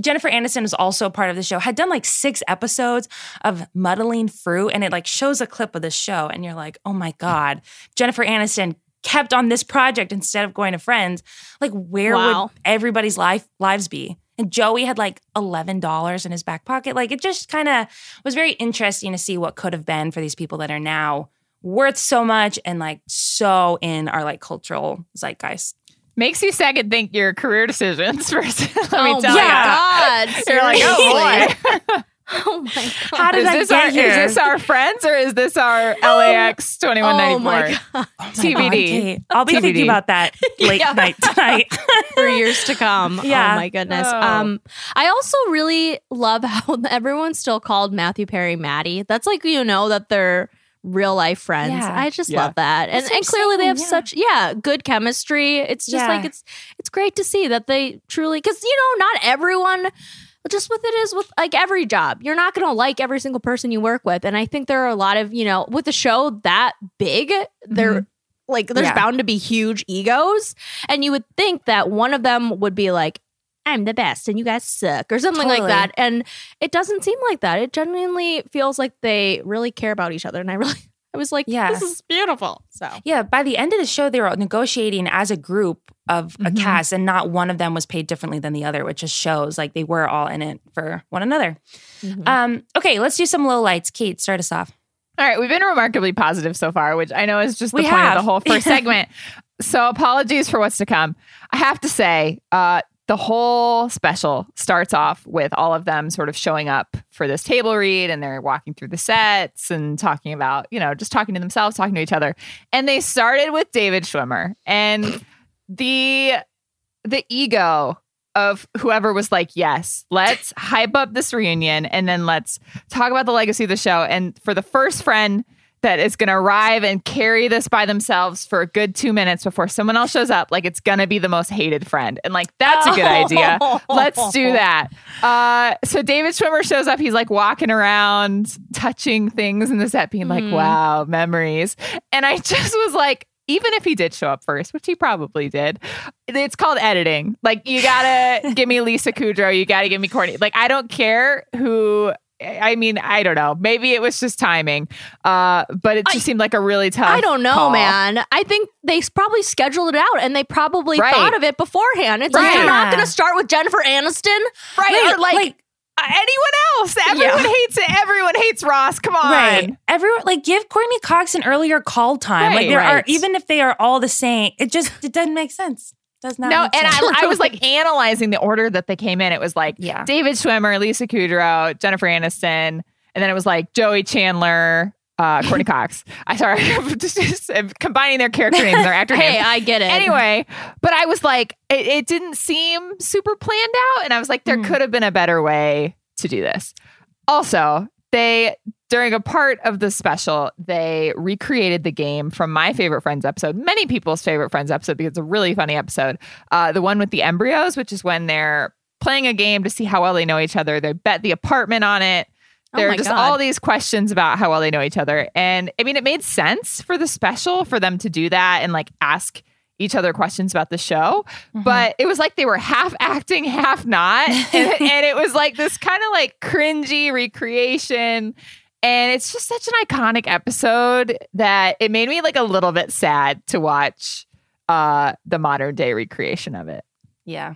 [SPEAKER 1] Jennifer Aniston is also part of the show, had done like six episodes of Muddling Through, and it like shows a clip of the show, and you're like, oh my God, Jennifer Aniston kept on this project instead of going to Friends. Like, where
[SPEAKER 3] Wow.
[SPEAKER 1] would everybody's life lives be? And Joey had like $11 in his back pocket. Like, it just kind of was very interesting to see what could have been for these people that are now worth so much and like so in our like cultural zeitgeist.
[SPEAKER 2] Makes you second think your career decisions first. Let
[SPEAKER 3] oh
[SPEAKER 2] me tell
[SPEAKER 3] my
[SPEAKER 2] you.
[SPEAKER 3] god!
[SPEAKER 2] You're like, oh boy.
[SPEAKER 3] oh my god!
[SPEAKER 1] How did
[SPEAKER 2] is
[SPEAKER 1] I
[SPEAKER 2] this
[SPEAKER 1] get
[SPEAKER 2] our
[SPEAKER 1] here?
[SPEAKER 2] is this our friends or is this our LAX twenty one
[SPEAKER 3] Oh
[SPEAKER 2] ninety
[SPEAKER 3] my god!
[SPEAKER 2] TBD.
[SPEAKER 1] Okay. I'll be
[SPEAKER 2] TBD.
[SPEAKER 1] thinking about that late
[SPEAKER 3] Yeah.
[SPEAKER 1] night tonight.
[SPEAKER 3] For years to come.
[SPEAKER 1] Yeah.
[SPEAKER 3] Oh my goodness.
[SPEAKER 2] Oh.
[SPEAKER 3] Um, I also really love how everyone's still called Matthew Perry Maddie. That's like you know that they're real life friends.
[SPEAKER 1] Yeah.
[SPEAKER 3] I just
[SPEAKER 2] Yeah.
[SPEAKER 3] love that, and and clearly they have
[SPEAKER 1] yeah.
[SPEAKER 3] such yeah good chemistry. It's just
[SPEAKER 1] Yeah.
[SPEAKER 3] like it's it's great to see that they truly because you know not everyone. Just with it is with like every job, you're not going to like every single person you work with, and I think there are a lot of you know with a show that big, there mm-hmm. like there's
[SPEAKER 1] Yeah.
[SPEAKER 3] bound to be huge egos, and you would think that one of them would be like, "I'm the best," and you guys suck, or something like that, and it doesn't seem like that. It genuinely feels like they really care about each other, and I really, I was like,
[SPEAKER 1] Yeah.
[SPEAKER 3] this is beautiful. So
[SPEAKER 1] yeah, by the end of the show, they were negotiating as a group of a
[SPEAKER 2] Mhm.
[SPEAKER 1] cast, and not one of them was paid differently than the other, which just shows like they were all in it for one another.
[SPEAKER 3] Mhm.
[SPEAKER 1] Um, okay, let's do some low lights. Kate, start us off.
[SPEAKER 2] All right, we've been remarkably positive so far, which I know is just the
[SPEAKER 1] We
[SPEAKER 2] point of the whole first segment. So apologies for what's to come. I have to say, uh, the whole special starts off with all of them sort of showing up for this table read and they're walking through the sets and talking about, you know, just talking to themselves, talking to each other. And they started with David Schwimmer and the the ego of whoever was like, yes, let's hype up this reunion and then let's talk about the legacy of the show. And for the first friend that is going to arrive and carry this by themselves for a good two minutes before someone else shows up, like it's going to be the most hated friend. And like, that's a good idea. Let's do that. Uh, so David Schwimmer shows up. He's like walking around, touching things in the set, being like,
[SPEAKER 3] Mhm.
[SPEAKER 2] wow, memories. And I just was like, even if he did show up first, which he probably did, it's called editing. Like you gotta give me Lisa Kudrow, you gotta give me Courteney. Like I don't care who. I mean, I don't know. Maybe it was just timing, uh, but it just
[SPEAKER 3] I-
[SPEAKER 2] seemed like a really tough.
[SPEAKER 3] I don't know,
[SPEAKER 2] call.
[SPEAKER 3] man. I think they probably scheduled it out and they probably
[SPEAKER 2] Right.
[SPEAKER 3] thought of it beforehand. It's like you're not going to start with Jennifer Aniston,
[SPEAKER 2] Right?
[SPEAKER 1] Right,
[SPEAKER 2] or like,
[SPEAKER 1] like-
[SPEAKER 2] uh, anyone else? Everyone hates it. Everyone hates Ross. Come on.
[SPEAKER 1] Right. Everyone like give Courteney Cox an earlier call time.
[SPEAKER 2] Right,
[SPEAKER 1] like there are even if they are all the same, it just it doesn't make sense. Does not
[SPEAKER 2] No, and. I, I was like analyzing the order that they came in. It was like
[SPEAKER 1] Yeah.
[SPEAKER 2] David Schwimmer, Lisa Kudrow, Jennifer Aniston, and then it was like Joey Chandler, uh, Courteney Cox. I sorry, just, just, combining their character names, their actor
[SPEAKER 3] Hey,
[SPEAKER 2] names.
[SPEAKER 3] Hey, I get it.
[SPEAKER 2] Anyway, but I was like, it, it didn't seem super planned out, and I was like, there
[SPEAKER 1] Mm.
[SPEAKER 2] could have been a better way to do this. Also, they during a part of the special, they recreated the game from my favorite Friends episode, many people's favorite Friends episode because it's a really funny episode. Uh, the one with the embryos, which is when they're playing a game to see how well they know each other. They bet the apartment on it.
[SPEAKER 3] Oh
[SPEAKER 2] There are just
[SPEAKER 3] God.
[SPEAKER 2] all these questions about how well they know each other. And I mean, it made sense for the special for them to do that and like ask each other questions about the show. But it was like they were half acting, half not. and, and it was like this kind of like cringy recreation. And it's just such an iconic episode that it made me like a little bit sad to watch uh the modern day recreation of it.
[SPEAKER 1] yeah,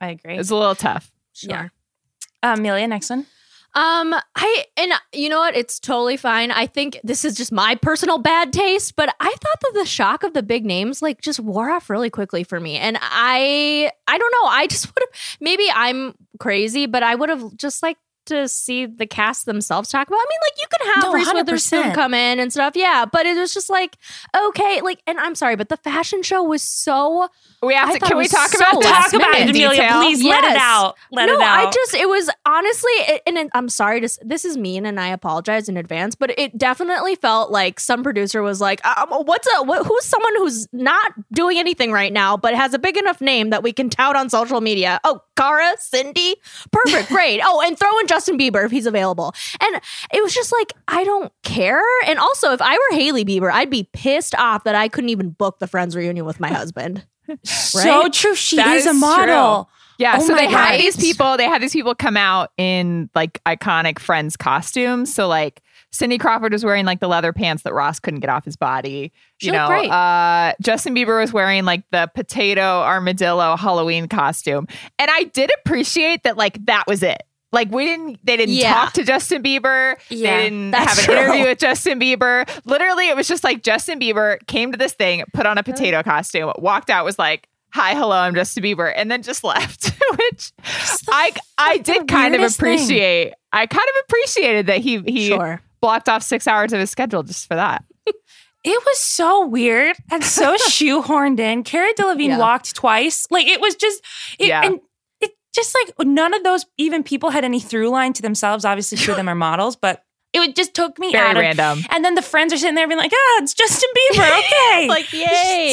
[SPEAKER 1] I agree.
[SPEAKER 2] It was a little tough.
[SPEAKER 1] Yeah. Uh, Amelia, next one.
[SPEAKER 3] Um, I and you know what? It's totally fine. I think this is just my personal bad taste, but I thought that the shock of the big names like just wore off really quickly for me. And I I don't know. I just would have maybe I'm crazy, but I would have just like to see the cast themselves talk about. I mean, like you can have
[SPEAKER 1] No,
[SPEAKER 3] Reese Witherspoon come in and stuff, yeah. But it was just like okay, like, and I'm sorry, but the fashion show was so
[SPEAKER 2] We have to, can we talk
[SPEAKER 3] so
[SPEAKER 2] about
[SPEAKER 1] Talk about it, Amelia.
[SPEAKER 2] detail?
[SPEAKER 1] Please let it out. Let
[SPEAKER 3] no,
[SPEAKER 1] it out.
[SPEAKER 3] I just it was honestly, it, and it, I'm sorry to this is mean, and I apologize in advance, but it definitely felt like some producer was like, um, "What's a what, who's someone who's not doing anything right now, but has a big enough name that we can tout on social media? Oh, Cara, Cindy, perfect, great. Oh, and throw in Justin Bieber if he's available." And it was just like, I don't care. And also, if I were Hailey Bieber, I'd be pissed off that I couldn't even book the Friends reunion with my husband.
[SPEAKER 1] So
[SPEAKER 3] right?
[SPEAKER 1] true. She
[SPEAKER 2] That
[SPEAKER 1] is a
[SPEAKER 2] is
[SPEAKER 1] model.
[SPEAKER 2] Yeah,
[SPEAKER 1] Oh
[SPEAKER 2] so they had
[SPEAKER 1] God.
[SPEAKER 2] these people. They had these people come out in like iconic Friends costumes. So like Cindy Crawford was wearing like the leather pants that Ross couldn't get off his body. You know, uh, Justin Bieber was wearing like the potato armadillo Halloween costume, and I did appreciate that. Like that was it. Like we didn't, they didn't
[SPEAKER 3] Yeah.
[SPEAKER 2] talk to Justin Bieber.
[SPEAKER 1] Yeah,
[SPEAKER 2] they didn't have an
[SPEAKER 3] true.
[SPEAKER 2] interview with Justin Bieber. Literally, it was just like Justin Bieber came to this thing, put on a potato costume, walked out, was like, "Hi, hello, I'm Justin Bieber," and then just left. Which I I did kind of
[SPEAKER 1] weirdest thing.
[SPEAKER 2] appreciate. I kind of appreciated that he he
[SPEAKER 3] Sure.
[SPEAKER 2] blocked off six hours of his schedule just for that.
[SPEAKER 1] It was so weird and so shoehorned in. Cara Delevingne
[SPEAKER 3] Yeah.
[SPEAKER 1] walked twice. Like it was just, it,
[SPEAKER 2] Yeah.
[SPEAKER 1] and it just like none of those even people had any through line to themselves. Obviously, two of them are models, but it would just took me
[SPEAKER 2] Very
[SPEAKER 1] out of.
[SPEAKER 2] random.
[SPEAKER 1] And then the friends are sitting there being like, "Ah, it's Justin Bieber." Okay,
[SPEAKER 3] Like, yay.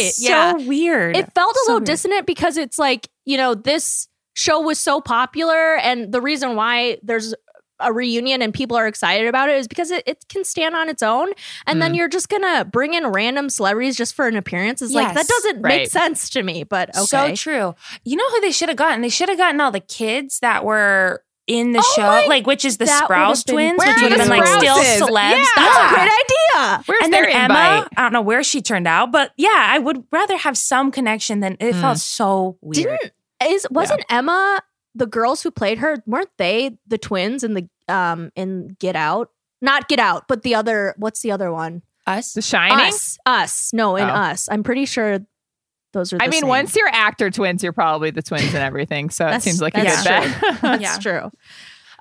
[SPEAKER 1] It's just
[SPEAKER 3] Yeah.
[SPEAKER 1] so weird.
[SPEAKER 3] It felt a
[SPEAKER 1] So
[SPEAKER 3] little
[SPEAKER 1] weird.
[SPEAKER 3] dissonant because it's like, you know, this show was so popular and the reason why there's a reunion and people are excited about it is because it, it can stand on its own and then you're just gonna bring in random celebrities just for an appearance is like that doesn't make sense to me but okay
[SPEAKER 1] So true. You know who they should have gotten? They should have gotten all the kids that were in the
[SPEAKER 3] Oh
[SPEAKER 1] show,
[SPEAKER 3] my-
[SPEAKER 1] like which is the Sprouse
[SPEAKER 3] been
[SPEAKER 1] twins, which would have been like still celebs.
[SPEAKER 2] Yeah.
[SPEAKER 3] that's
[SPEAKER 1] Yeah.
[SPEAKER 3] a great idea
[SPEAKER 2] Where's
[SPEAKER 1] and
[SPEAKER 2] their
[SPEAKER 1] then
[SPEAKER 2] invite?
[SPEAKER 1] Emma, I don't know where she turned out, but yeah, I would rather have some connection than it
[SPEAKER 2] Hmm.
[SPEAKER 1] felt so weird.
[SPEAKER 3] didn't is wasn't Emma the girls who played her weren't they the twins in the um in Get Out not Get Out but the other what's the other one
[SPEAKER 1] Us?
[SPEAKER 2] The Shining.
[SPEAKER 3] Us us no in
[SPEAKER 2] Oh.
[SPEAKER 3] Us I'm pretty sure those are the
[SPEAKER 2] I mean,
[SPEAKER 3] same.
[SPEAKER 2] once you're actor twins, you're probably the twins and everything. So it seems like a
[SPEAKER 3] that's
[SPEAKER 2] good bet.
[SPEAKER 3] that's
[SPEAKER 1] Yeah.
[SPEAKER 3] true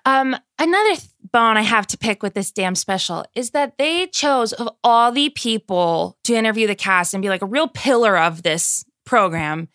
[SPEAKER 1] Um, another th- bone I have to pick with this damn special is that they chose of all the people to interview the cast and be like a real pillar of this program,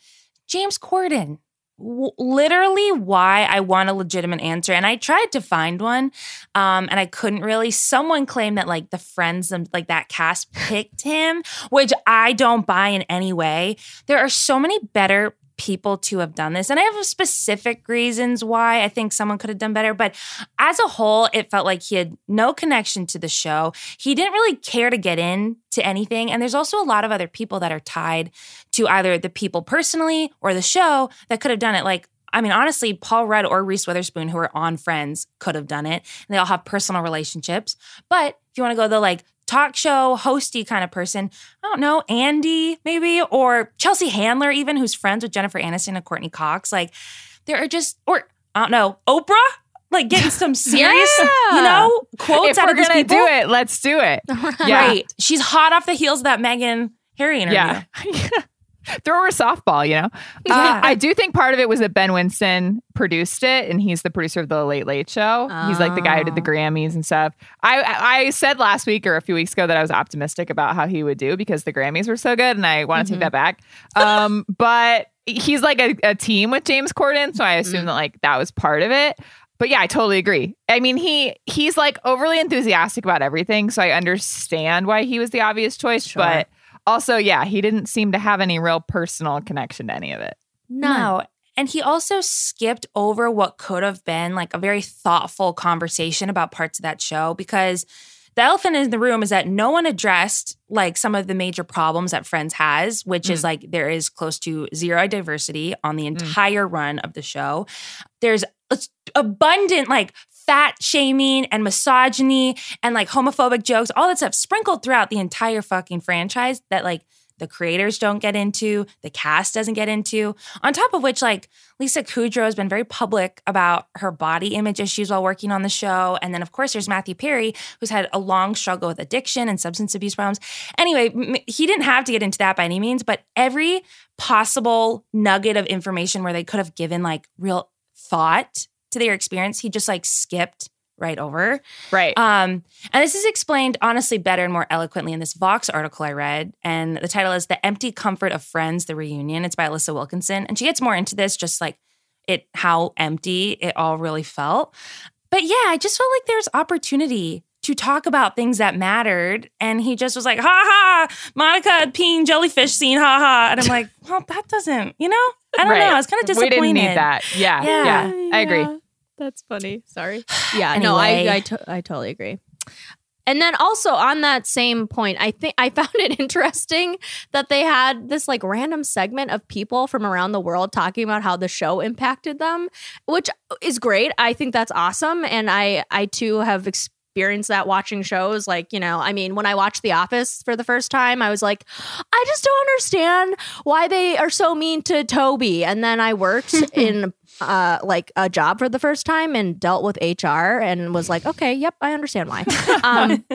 [SPEAKER 1] James Corden. Literally, why I want a legitimate answer, and I tried to find one, um, and I couldn't really. Someone claimed that like the friends, like that cast picked him, which I don't buy in any way. There are so many better people to have done this. And I have specific reasons why I think someone could have done better. But as a whole, it felt like he had no connection to the show. He didn't really care to get in to anything. And there's also a lot of other people that are tied to either the people personally or the show that could have done it. Like, I mean, honestly, Paul Rudd or Reese Witherspoon, who are on Friends, could have done it. And they all have personal relationships. But if you want to go the like talk show hosty kind of person, I don't know, Andy maybe, or Chelsea Handler, even who's friends with Jennifer Aniston and Courteney Cox. Like, there are just, or I don't know, Oprah, like getting some serious,
[SPEAKER 3] Yeah.
[SPEAKER 1] you know, quotes
[SPEAKER 2] if
[SPEAKER 1] out of these
[SPEAKER 2] gonna
[SPEAKER 1] people.
[SPEAKER 2] do it, let's do it. Yeah.
[SPEAKER 1] Right. She's hot off the heels of that Meghan Harry interview.
[SPEAKER 2] Yeah. Throw her a softball, you know? Uh, I do think part of it was that Ben Winston produced it and he's the producer of the Late Late Show. He's like the guy who did the
[SPEAKER 3] Oh.
[SPEAKER 2] Grammys and stuff. I, I said last week or a few weeks ago that I was optimistic about how he would do because the Grammys were so good and I want to take that back. Um, but he's like a, a team with James Corden, so I assume that like that was part of it. But yeah, I totally agree. I mean, he he's like overly enthusiastic about everything, so I understand why he was the obvious choice. But also, yeah, he didn't seem to have any real personal connection to any of it.
[SPEAKER 1] No. And he also skipped over what could have been like a very thoughtful conversation about parts of that show because the elephant in the room is that no one addressed like some of the major problems that Friends has, which is mm. like there is close to zero diversity on the mm. entire run of the show. There's abundant like fat shaming and misogyny and like homophobic jokes, all that stuff sprinkled throughout the entire fucking franchise that like the creators don't get into, the cast doesn't get into. On top of which, like Lisa Kudrow has been very public about her body image issues while working on the show. And then, of course, there's Matthew Perry, who's had a long struggle with addiction and substance abuse problems. Anyway, he didn't have to get into that by any means, but every possible nugget of information where they could have given like real thought to their experience, he just like skipped right over.
[SPEAKER 2] Right.
[SPEAKER 1] Um, and this is explained honestly better and more eloquently in this Vox article I read. And the title is The Empty Comfort of Friends, the Reunion. It's by Alissa Wilkinson. And she gets more into this, just like it how empty it all really felt. But yeah, I just felt like there's opportunity to talk about things that mattered. And he just was like, ha ha, Monica peeing jellyfish scene, ha ha. And I'm like, well, that doesn't, you know? I don't
[SPEAKER 2] Right.
[SPEAKER 1] know. I was kind of disappointed.
[SPEAKER 2] We didn't need that. Yeah.
[SPEAKER 1] Yeah.
[SPEAKER 2] Yeah. I agree.
[SPEAKER 3] That's funny. Sorry. Yeah. No, I I, to- I totally agree. And then also on that same point, I think I found it interesting that they had this like random segment of people from around the world talking about how the show impacted them, which is great. I think that's awesome, and I I too have experienced that watching shows. Like you know, I mean, when I watched The Office for the first time, I was like, I just don't understand why they are so mean to Toby. And then I worked in uh like a job for the first time and dealt with HR and was like, okay, yep, I understand why. Um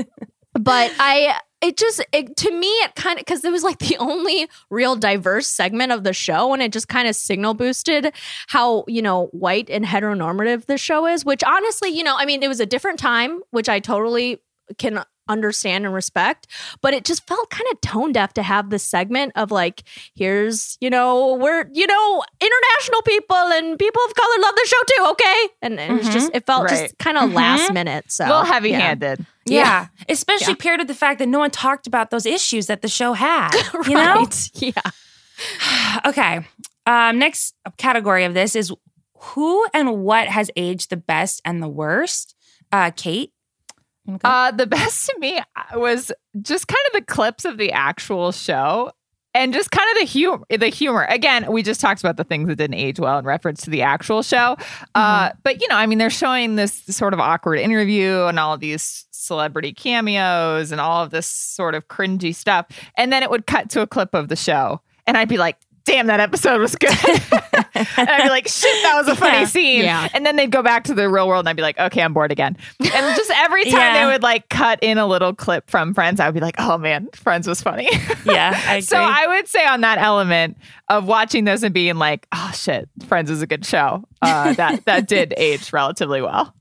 [SPEAKER 3] but I it just it, to me it kind of because it was like the only real diverse segment of the show and it just kind of signal boosted how you know white and heteronormative the show is which honestly you know i mean it was a different time which i totally can understand and respect but it just felt kind of tone deaf to have this segment of like here's you know we're you know international people and people of color love the show too okay and, and it was just it felt
[SPEAKER 2] Right.
[SPEAKER 3] just kind of last minute so
[SPEAKER 2] a little heavy handed.
[SPEAKER 1] Yeah. Especially
[SPEAKER 3] Yeah.
[SPEAKER 1] paired with the fact that no one talked about those issues that the show had. You know?
[SPEAKER 3] right yeah
[SPEAKER 1] Okay. Um, next category of this is who and what has aged the best and the worst. Uh, Kate. You?
[SPEAKER 2] Uh, the best to me uh, was just kind of the clips of the actual show and just kind of the humor. The humor. Again, we just talked about the things that didn't age well in reference to the actual show. Uh, but you know, I mean, they're showing this sort of awkward interview and all of these celebrity cameos and all of this sort of cringy stuff, and then it would cut to a clip of the show, and I'd be like. Damn, that episode was good. and I'd be like, shit, that was a funny
[SPEAKER 1] Yeah.
[SPEAKER 2] scene.
[SPEAKER 3] Yeah.
[SPEAKER 2] And then they'd go back to the real world and I'd be like, okay, I'm bored again. And just every time
[SPEAKER 1] Yeah.
[SPEAKER 2] they would like cut in a little clip from Friends, I would be like, oh man, Friends was funny.
[SPEAKER 1] yeah, I agree.
[SPEAKER 2] so I would say on that element of watching this and being like, oh shit, Friends is a good show. Uh, that that did age relatively well.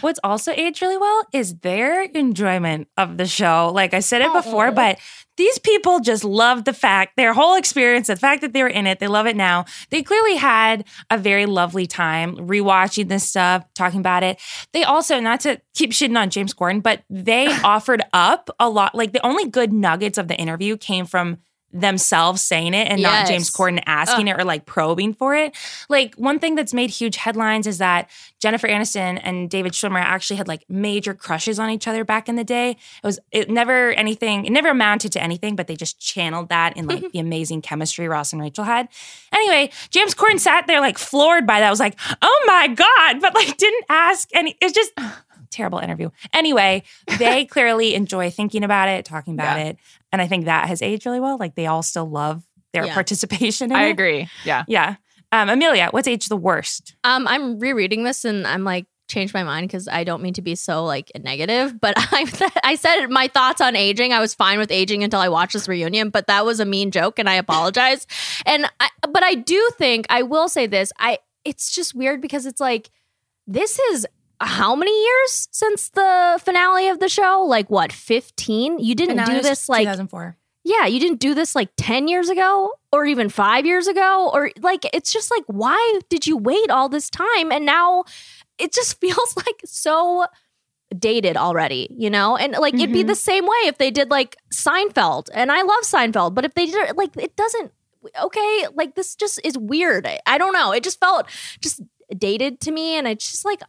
[SPEAKER 1] What's also aged really well is their enjoyment of the show. Like I said it before, but these people just love the fact, their whole experience, the fact that they were in it, they love it now. They clearly had a very lovely time rewatching this stuff, talking about it. They also, not to keep shitting on James Corden, but they offered up a lot. Like the only good nuggets of the interview came from themselves saying it and not
[SPEAKER 3] Yes.
[SPEAKER 1] James Corden asking it or like probing for it. Like one thing that's made huge headlines is that Jennifer Aniston and David Schwimmer actually had like major crushes on each other back in the day. It was it never anything, it never amounted to anything, but they just channeled that in like the amazing chemistry Ross and Rachel had. Anyway, James Corden sat there like floored by that. I was like, oh my God, but like didn't ask any it's just terrible interview. Anyway, they clearly enjoy thinking about it, talking about
[SPEAKER 2] Yeah.
[SPEAKER 1] it. And I think that has aged really well. Like they all still love their
[SPEAKER 3] Yeah.
[SPEAKER 1] participation in
[SPEAKER 2] I
[SPEAKER 1] it.
[SPEAKER 2] agree. Yeah.
[SPEAKER 1] Yeah. Um, Amelia, what's aged the worst?
[SPEAKER 3] Um, I'm rereading this and I'm like changed my mind because I don't mean to be so like negative, but I I said my thoughts on aging. I was fine with aging until I watched this reunion, but that was a mean joke and I apologize. and I, but I do think I will say this. I it's just weird because it's like this is how many years since the finale of the show? Like what, 15? You didn't
[SPEAKER 1] Finale
[SPEAKER 3] do this like
[SPEAKER 1] 2004.
[SPEAKER 3] yeah, you didn't do this like 10 years ago or even five years ago. Or like, it's just like, why did you wait all this time? And now it just feels like so dated already, you know? And like, it'd be
[SPEAKER 1] Mhm.
[SPEAKER 3] the same way if they did like Seinfeld. And I love Seinfeld, but if they did like, it doesn't, okay, like this just is weird. I, I don't know. It just felt just dated to me. And it's just like,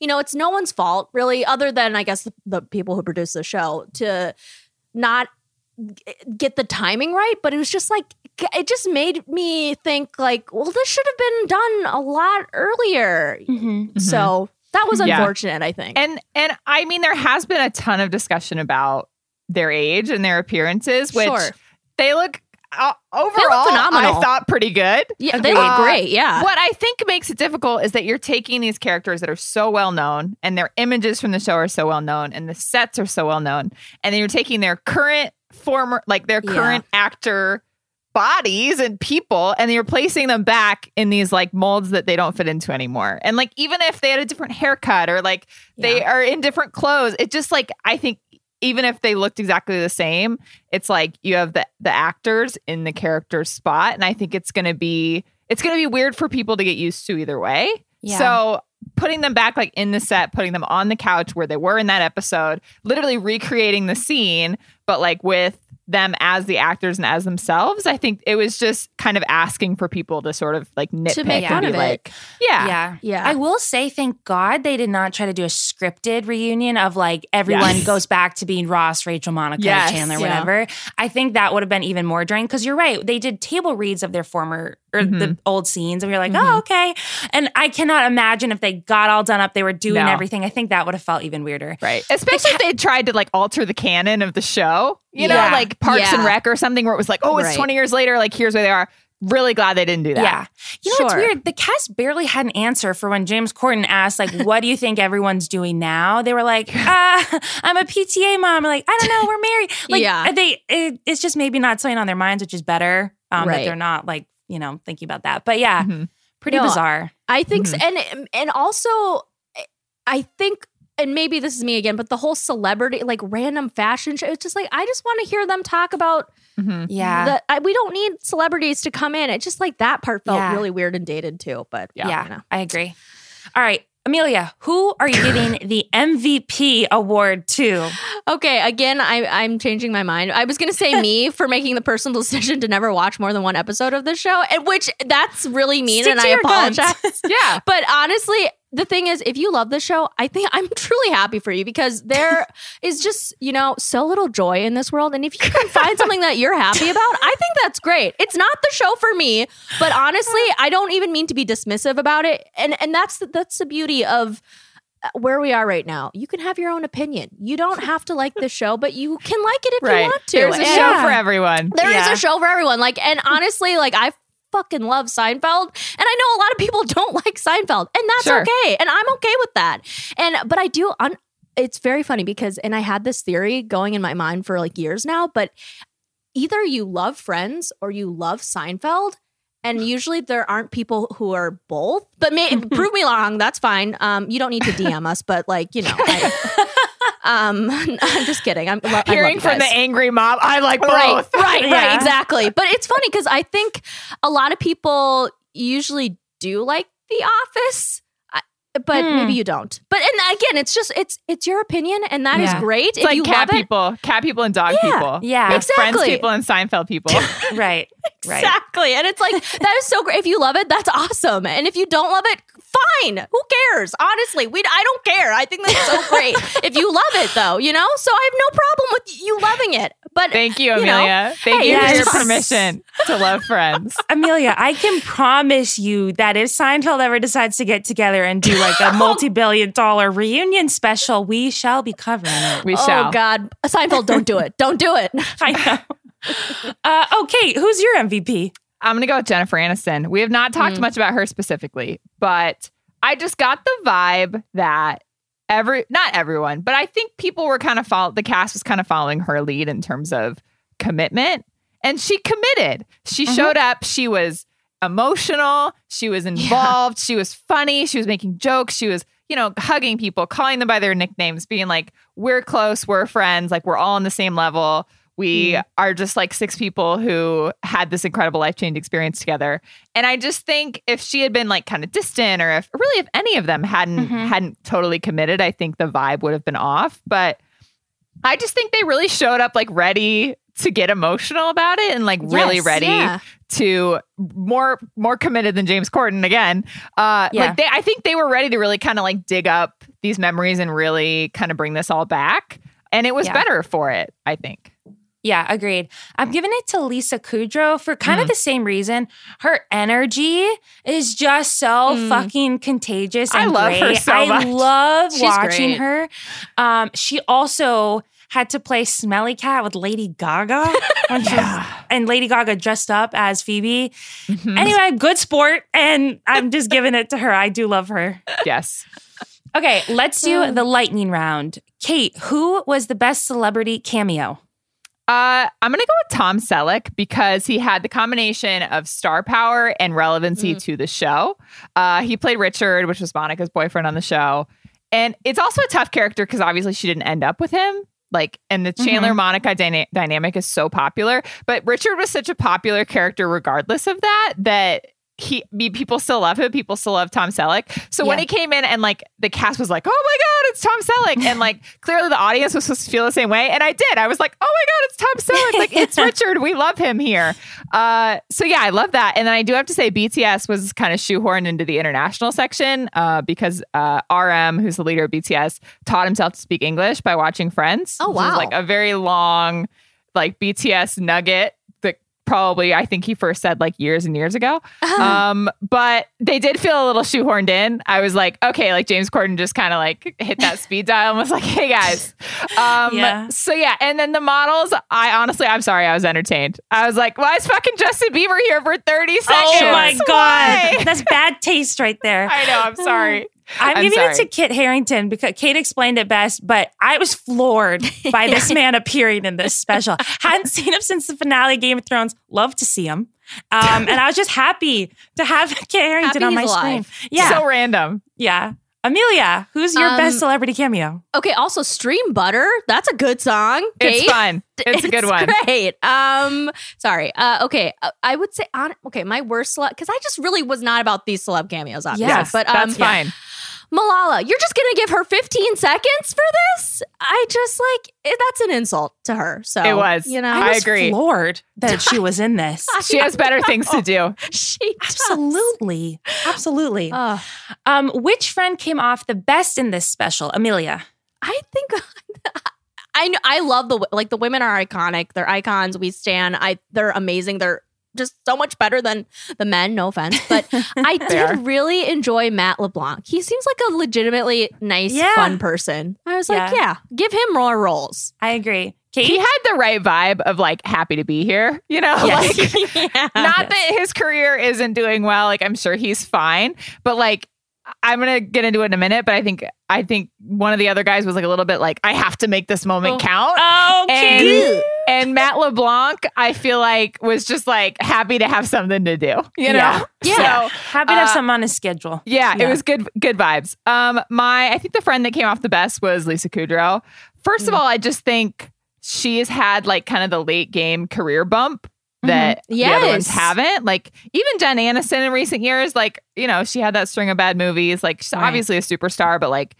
[SPEAKER 3] you know, it's no one's fault really, other than I guess the, the people who produce the show to not get the timing right, but it was just like it just made me think like, well, this should have been done a lot earlier.
[SPEAKER 1] Mm-hmm.
[SPEAKER 3] So that was
[SPEAKER 2] Yeah.
[SPEAKER 3] unfortunate, I think.
[SPEAKER 2] And and I mean there has been a ton of discussion about their age and their appearances, which
[SPEAKER 3] Sure.
[SPEAKER 2] they look uh, overall
[SPEAKER 3] phenomenal.
[SPEAKER 2] I thought pretty good.
[SPEAKER 3] yeah, they
[SPEAKER 2] Agreed.
[SPEAKER 3] look great. Yeah.
[SPEAKER 2] What I think makes it difficult is that you're taking these characters that are so well known and their images from the show are so well known and the sets are so well known. And then you're taking their current former, like their
[SPEAKER 3] Yeah.
[SPEAKER 2] current actor bodies and people and you're placing them back in these like molds that they don't fit into anymore. And like even if they had a different haircut or like they are in different clothes, it just like I think even if they looked exactly the same, it's like you have the the actors in the character's spot, and I think it's gonna be it's gonna be weird for people to get used to either way.
[SPEAKER 1] Yeah.
[SPEAKER 2] So putting them back like in the set, putting them on the couch where they were in that episode, literally recreating the scene, but like with them as the actors and as themselves, I think it was just kind of asking for people to sort of like nitpick
[SPEAKER 3] make
[SPEAKER 2] and be
[SPEAKER 3] of it.
[SPEAKER 2] like, yeah,
[SPEAKER 1] Yeah.
[SPEAKER 3] Yeah.
[SPEAKER 1] I will say, thank God they did not try to do a scripted reunion of like everyone
[SPEAKER 2] Yes.
[SPEAKER 1] goes back to being Ross, Rachel, Monica,
[SPEAKER 2] Yes.
[SPEAKER 1] Chandler,
[SPEAKER 3] Yeah.
[SPEAKER 1] whatever. I think that would have been even more draining because you're right. They did table reads of their former or
[SPEAKER 2] Mm-hmm.
[SPEAKER 1] the old scenes, and we are like, oh, okay. And I cannot imagine if they got all done up, they were doing
[SPEAKER 2] No.
[SPEAKER 1] everything. I think that would have felt even weirder.
[SPEAKER 2] Right. Especially if they tried to like alter the canon of the show, you know,
[SPEAKER 1] Yeah.
[SPEAKER 2] like Parks and Rec or something where it was like, oh, it's
[SPEAKER 3] Right.
[SPEAKER 2] 20 years later, like here's where they are. Really glad they didn't do that.
[SPEAKER 1] Yeah. You know what's
[SPEAKER 3] Sure.
[SPEAKER 1] weird? The cast barely had an answer for when James Corden asked, like, what do you think everyone's doing now? They were like, uh, I'm a PTA mom. Like, I don't know, we're married. Like,
[SPEAKER 3] Yeah.
[SPEAKER 1] they, it, it's just maybe not something on their minds, which is better. Um,
[SPEAKER 3] Right.
[SPEAKER 1] That they're not like, you know, thinking about that. But yeah,
[SPEAKER 2] Mhm.
[SPEAKER 1] pretty
[SPEAKER 3] No,
[SPEAKER 1] bizarre.
[SPEAKER 3] I think, so. and and also, I think, and maybe this is me again, but the whole celebrity, like random fashion show, it's just like I just want to hear them talk about
[SPEAKER 2] Mhm.
[SPEAKER 1] Yeah.
[SPEAKER 3] that. I, we don't need celebrities to come in. It's just like that part felt
[SPEAKER 1] Yeah.
[SPEAKER 3] really weird and dated too. But
[SPEAKER 1] yeah,
[SPEAKER 3] yeah, you know.
[SPEAKER 1] I agree. All right. Amelia, who are you giving the MVP award to?
[SPEAKER 3] Okay, again, I, I'm changing my mind. I was going to say me for making the personal decision to never watch more than one episode of this show, and which that's really mean,
[SPEAKER 1] Stick
[SPEAKER 3] and
[SPEAKER 1] to
[SPEAKER 3] I
[SPEAKER 1] your guns.
[SPEAKER 3] apologize.
[SPEAKER 2] Yeah.
[SPEAKER 3] But honestly, the thing is, if you love the show, I think I'm truly happy for you because there is just, you know, so little joy in this world. And if you can find something that you're happy about, I think that's great. It's not the show for me, but honestly, I don't even mean to be dismissive about it. And and that's the, that's the beauty of uh, where we are right now. You can have your own opinion. You don't have to like the show, but you can like it if you want to.
[SPEAKER 2] There's a
[SPEAKER 3] And-
[SPEAKER 2] show for everyone.
[SPEAKER 3] there is
[SPEAKER 1] Yeah.
[SPEAKER 3] a show for everyone. Like, and honestly, like I fucking love Seinfeld, and I know a lot of people don't like Seinfeld, and that's
[SPEAKER 2] Sure.
[SPEAKER 3] okay, and I'm okay with that. And but I do. Un- it's very funny because, and I had this theory going in my mind for like years now, but either you love Friends or you love Seinfeld. And usually there aren't people who are both, but may, prove me wrong. That's fine. Um, you don't need to DM us, but like you know, I, um, I'm just kidding. I'm love
[SPEAKER 2] Hearing from the angry mob, I like both.
[SPEAKER 3] Right, right,
[SPEAKER 1] Yeah.
[SPEAKER 3] right, exactly. But it's funny because I think a lot of people usually do like The Office, but
[SPEAKER 1] Hmm.
[SPEAKER 3] maybe you don't. But and again, it's just it's it's your opinion, and that is
[SPEAKER 1] Yeah.
[SPEAKER 3] great.
[SPEAKER 2] It's
[SPEAKER 3] if
[SPEAKER 2] like
[SPEAKER 3] you
[SPEAKER 2] cat
[SPEAKER 3] love it,
[SPEAKER 2] people, cat people and dog
[SPEAKER 3] Yeah.
[SPEAKER 2] people.
[SPEAKER 1] Yeah.
[SPEAKER 2] Have Friends
[SPEAKER 3] Exactly.
[SPEAKER 2] people and Seinfeld people.
[SPEAKER 1] Right. Right.
[SPEAKER 3] exactly. And it's like that is so great. If you love it, that's awesome. And if you don't love it, fine. Who cares? Honestly, we I don't care. I think that's so great. if you love it, though, you know. So I have no problem with you loving it. But
[SPEAKER 2] Thank you,
[SPEAKER 3] You know,
[SPEAKER 2] Amelia. Thank
[SPEAKER 3] hey,
[SPEAKER 2] you for your permission to love Friends.
[SPEAKER 1] Amelia, I can promise you that if Seinfeld ever decides to get together and do like a multi-billion dollar reunion special, we shall be covering it.
[SPEAKER 2] We shall.
[SPEAKER 3] oh
[SPEAKER 2] shall.
[SPEAKER 3] God, Seinfeld, don't do it. Don't do it.
[SPEAKER 1] I know. Uh, okay, who's your MVP?
[SPEAKER 2] I'm gonna go with Jennifer Aniston. We have not talked
[SPEAKER 3] Mm.
[SPEAKER 2] much about her specifically, but I just got the vibe that every not everyone, but I think people were kind of follow the cast was kind of following her lead in terms of commitment. And she committed. She
[SPEAKER 3] Mm-hmm.
[SPEAKER 2] showed up. She was emotional. She was involved. She was funny. She was making jokes. She was, you know, hugging people, calling them by their nicknames, being like, we're close, we're friends, like we're all on the same level. We
[SPEAKER 3] Mm.
[SPEAKER 2] are just like six people who had this incredible life changing experience together. And I just think if she had been like kind of distant or if really if any of them hadn't
[SPEAKER 3] Mm-hmm.
[SPEAKER 1] Mhm.
[SPEAKER 2] hadn't totally committed, I think the vibe would have been off. But I just think they really showed up like ready to get emotional about it and like really ready
[SPEAKER 3] yeah.
[SPEAKER 2] to more more committed than James Corden again. Uh
[SPEAKER 1] Yeah.
[SPEAKER 2] like they I think they were ready to really kind of like dig up these memories and really kind of bring this all back. And it was
[SPEAKER 1] Yeah.
[SPEAKER 2] better for it, I think.
[SPEAKER 1] Yeah, agreed. I'm giving it to Lisa Kudrow for kind of the same reason. Her energy is just so
[SPEAKER 3] Mm.
[SPEAKER 1] fucking contagious.
[SPEAKER 2] I love her so
[SPEAKER 1] I
[SPEAKER 2] much.
[SPEAKER 1] love
[SPEAKER 3] She's
[SPEAKER 1] watching
[SPEAKER 3] great.
[SPEAKER 1] her. Um, she also had to play Smelly Cat with Lady Gaga, was- and Lady Gaga dressed up as Phoebe.
[SPEAKER 2] Mhm.
[SPEAKER 1] Anyway, good sport, and I'm just giving it to her. I do love her.
[SPEAKER 2] yes.
[SPEAKER 1] Okay, let's do the lightning round. Kate, who was the best celebrity cameo?
[SPEAKER 2] Uh, I'm gonna go with Tom Selleck because he had the combination of star power and relevancy to the show. Uh, he played Richard, which was Monica's boyfriend on the show, and it's also a tough character because obviously she didn't end up with him. Like, and the Chandler Monica dyna- dynamic is so popular, but Richard was such a popular character regardless of that that he me- people still love him. People still love Tom Selleck. So when he came in and like the cast was like, "Oh my god, it's Tom Selleck," and like clearly the audience was supposed to feel the same way, and I did. I was like, "Oh my god, it's Tom Selleck! Like it's Richard. We love him here." Uh, so yeah, I love that. And then I do have to say, BTS was kind of shoehorned into the international section uh, because uh, RM, who's the leader of BTS, taught himself to speak English by watching Friends.
[SPEAKER 3] Oh, wow.
[SPEAKER 2] like a very long, like BTS nugget probably I think he first said like years and years ago. Um, but they did feel a little shoehorned in. I was like, okay, like James Corden just kind of like hit that speed dial and was like, hey guys. Um,
[SPEAKER 1] Yeah.
[SPEAKER 2] so yeah, and then the models, I honestly, I'm sorry, I was entertained. I was like, why is fucking Justin Bieber here for 30 seconds?
[SPEAKER 1] Oh my
[SPEAKER 2] Why?
[SPEAKER 1] god, that's bad taste right there.
[SPEAKER 2] I know, I'm sorry.
[SPEAKER 1] I'm,
[SPEAKER 2] I'm
[SPEAKER 1] giving it to Kit Harington because Kate explained it best, but I was floored by this man appearing in this special. Hadn't seen him since the finale of Game of Thrones. Love to see him. Um, and I was just happy to have Kit
[SPEAKER 3] Harington
[SPEAKER 1] on my
[SPEAKER 3] he's
[SPEAKER 1] screen.
[SPEAKER 3] alive.
[SPEAKER 1] Yeah.
[SPEAKER 2] So random.
[SPEAKER 1] yeah. Amelia, who's your
[SPEAKER 3] Um,
[SPEAKER 1] best celebrity cameo?
[SPEAKER 3] Okay, also Stream Butter. That's a good song.
[SPEAKER 2] It's
[SPEAKER 3] Kate.
[SPEAKER 2] fun. It's, a good one.
[SPEAKER 3] Great. Um, sorry. Uh, okay, uh, I would say on. Okay, my worst celeb because I just really was not about these celeb cameos, obviously.
[SPEAKER 1] Yeah.
[SPEAKER 2] Yes,
[SPEAKER 3] but um,
[SPEAKER 2] that's fine.
[SPEAKER 3] Malala, you're just gonna give her 15 seconds for this? I just like it, that's an insult to her. So
[SPEAKER 2] It was.
[SPEAKER 3] you know,
[SPEAKER 2] I
[SPEAKER 1] was
[SPEAKER 2] agree.
[SPEAKER 1] floored that she was in this.
[SPEAKER 2] She has better things to do.
[SPEAKER 3] she does.
[SPEAKER 1] Absolutely. Absolutely.
[SPEAKER 3] Ugh.
[SPEAKER 1] Um, which friend came off the best in this special? Amelia.
[SPEAKER 3] I think I know I love the like the women are iconic. They're icons. We stand. I they're amazing. They're just so much better than the men. No offense, but I did really enjoy Matt LeBlanc. He seems like a legitimately nice,
[SPEAKER 1] Yeah.
[SPEAKER 3] fun person. I was like,
[SPEAKER 1] Yeah.
[SPEAKER 3] yeah, give him more roles.
[SPEAKER 1] I agree. Kate?
[SPEAKER 2] He had the right vibe of like happy to be here, you know?
[SPEAKER 1] Yes.
[SPEAKER 2] Like
[SPEAKER 3] yeah.
[SPEAKER 2] not that his career isn't doing well, like I'm sure he's fine, but like I'm gonna get into it in a minute, but I think I think one of the other guys was like a little bit like, I have to make this moment count.
[SPEAKER 1] Oh,
[SPEAKER 2] And, and Matt LeBlanc, I feel like was just like happy to have something to do, you know?
[SPEAKER 1] Yeah.
[SPEAKER 3] Yeah.
[SPEAKER 2] So
[SPEAKER 1] Happy to have
[SPEAKER 2] uh,
[SPEAKER 1] something on his schedule.
[SPEAKER 2] yeah,
[SPEAKER 1] Yeah.
[SPEAKER 2] it was good good vibes. Um my I think the friend that came off the best was Lisa Kudrow. First
[SPEAKER 1] Mm.
[SPEAKER 2] of all, I just think she's had like kind of the late game career bump Mm-hmm. that the other ones haven't. Like even Jen Aniston in recent years, like, you know, she had that string of bad movies. Like she's
[SPEAKER 1] Right.
[SPEAKER 2] obviously a superstar, but like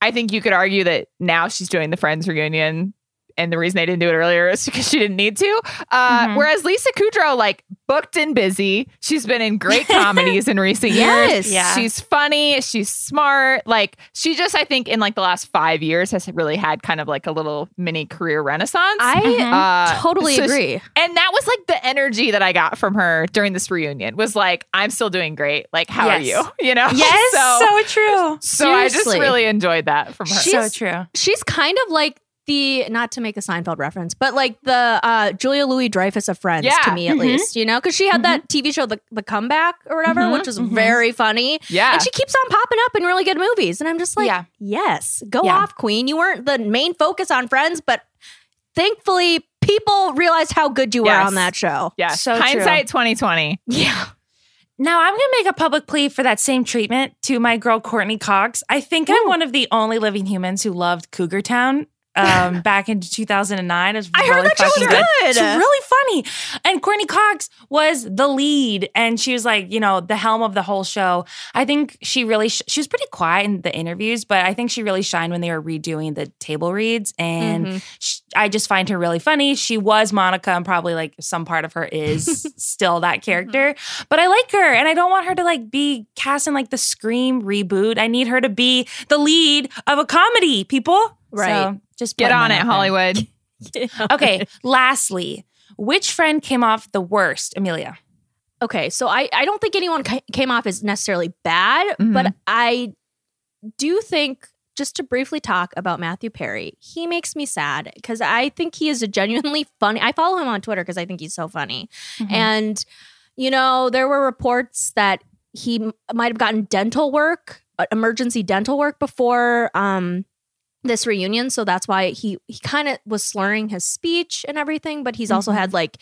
[SPEAKER 2] I think you could argue that now she's doing the Friends reunion. And the reason they didn't do it earlier is because she didn't need to. Uh,
[SPEAKER 1] Mhm.
[SPEAKER 2] Whereas Lisa Kudrow, like, booked and busy. She's been in great comedies in recent years.
[SPEAKER 3] Yes.
[SPEAKER 1] Yeah.
[SPEAKER 2] She's funny. She's smart. Like, she just, I think, in like the last five years has really had kind of like a little mini career renaissance.
[SPEAKER 3] I
[SPEAKER 2] Uh,
[SPEAKER 3] totally
[SPEAKER 2] so she-
[SPEAKER 3] agree.
[SPEAKER 2] and that was like the energy that I got from her during this reunion was like, I'm still doing great. Like, how are you? You know?
[SPEAKER 1] Yes,
[SPEAKER 2] So,
[SPEAKER 1] so, true.
[SPEAKER 2] so I just really enjoyed that from her.
[SPEAKER 3] She-
[SPEAKER 1] so true.
[SPEAKER 3] She's kind of like the not to make a Seinfeld reference, but like the uh, Julia Louis Dreyfus of Friends
[SPEAKER 2] Yeah.
[SPEAKER 3] to me at
[SPEAKER 1] Mhm.
[SPEAKER 3] least, you know, because she had that TV show, the the Comeback or whatever,
[SPEAKER 2] Mhm.
[SPEAKER 3] which was
[SPEAKER 1] Mhm.
[SPEAKER 3] very funny,
[SPEAKER 2] yeah.
[SPEAKER 3] and she keeps on popping up in really good movies, and I'm just like,
[SPEAKER 1] Yeah.
[SPEAKER 3] yes, go
[SPEAKER 1] Yeah.
[SPEAKER 3] off, Queen. You weren't the main focus on Friends, but thankfully people realized how good you were on that show.
[SPEAKER 2] yeah.
[SPEAKER 1] So true.
[SPEAKER 2] Hindsight 2020.
[SPEAKER 3] Yeah,
[SPEAKER 1] Now I'm gonna make a public plea for that same treatment to my girl Courteney Cox. I think I'm one of the only living humans who loved Cougar Town. Um, back in 2009, it's
[SPEAKER 3] I heard that show was good.
[SPEAKER 1] It's really funny. And Courteney Cox was the lead, and she was like, you know, the helm of the whole show. I think she really sh- she was pretty quiet in the interviews, but I think she really shined when they were redoing the table reads. And
[SPEAKER 3] Mhm.
[SPEAKER 1] sh- I just find her really funny. She was Monica, and probably like some part of her is still that character. But I like her, and I don't want her to like be cast in like the Scream reboot. I need her to be the lead of a comedy. People,
[SPEAKER 3] Right.
[SPEAKER 1] So just
[SPEAKER 2] Get on it,
[SPEAKER 1] there.
[SPEAKER 2] Hollywood.
[SPEAKER 1] Okay. lastly, which friend came off the worst, Amelia?
[SPEAKER 3] Okay, so I, I don't think anyone ca- came off as necessarily bad,
[SPEAKER 2] Mhm.
[SPEAKER 3] but I do think just to briefly talk about Matthew Perry, he makes me sad because I think he is a genuinely funny. I follow him on Twitter because I think he's so funny,
[SPEAKER 1] Mm-hmm.
[SPEAKER 3] and you know there were reports that he might have gotten dental work, uh, emergency dental work before um this reunion so that's why he he kind of was slurring his speech and everything but he's also
[SPEAKER 1] Mhm.
[SPEAKER 3] had like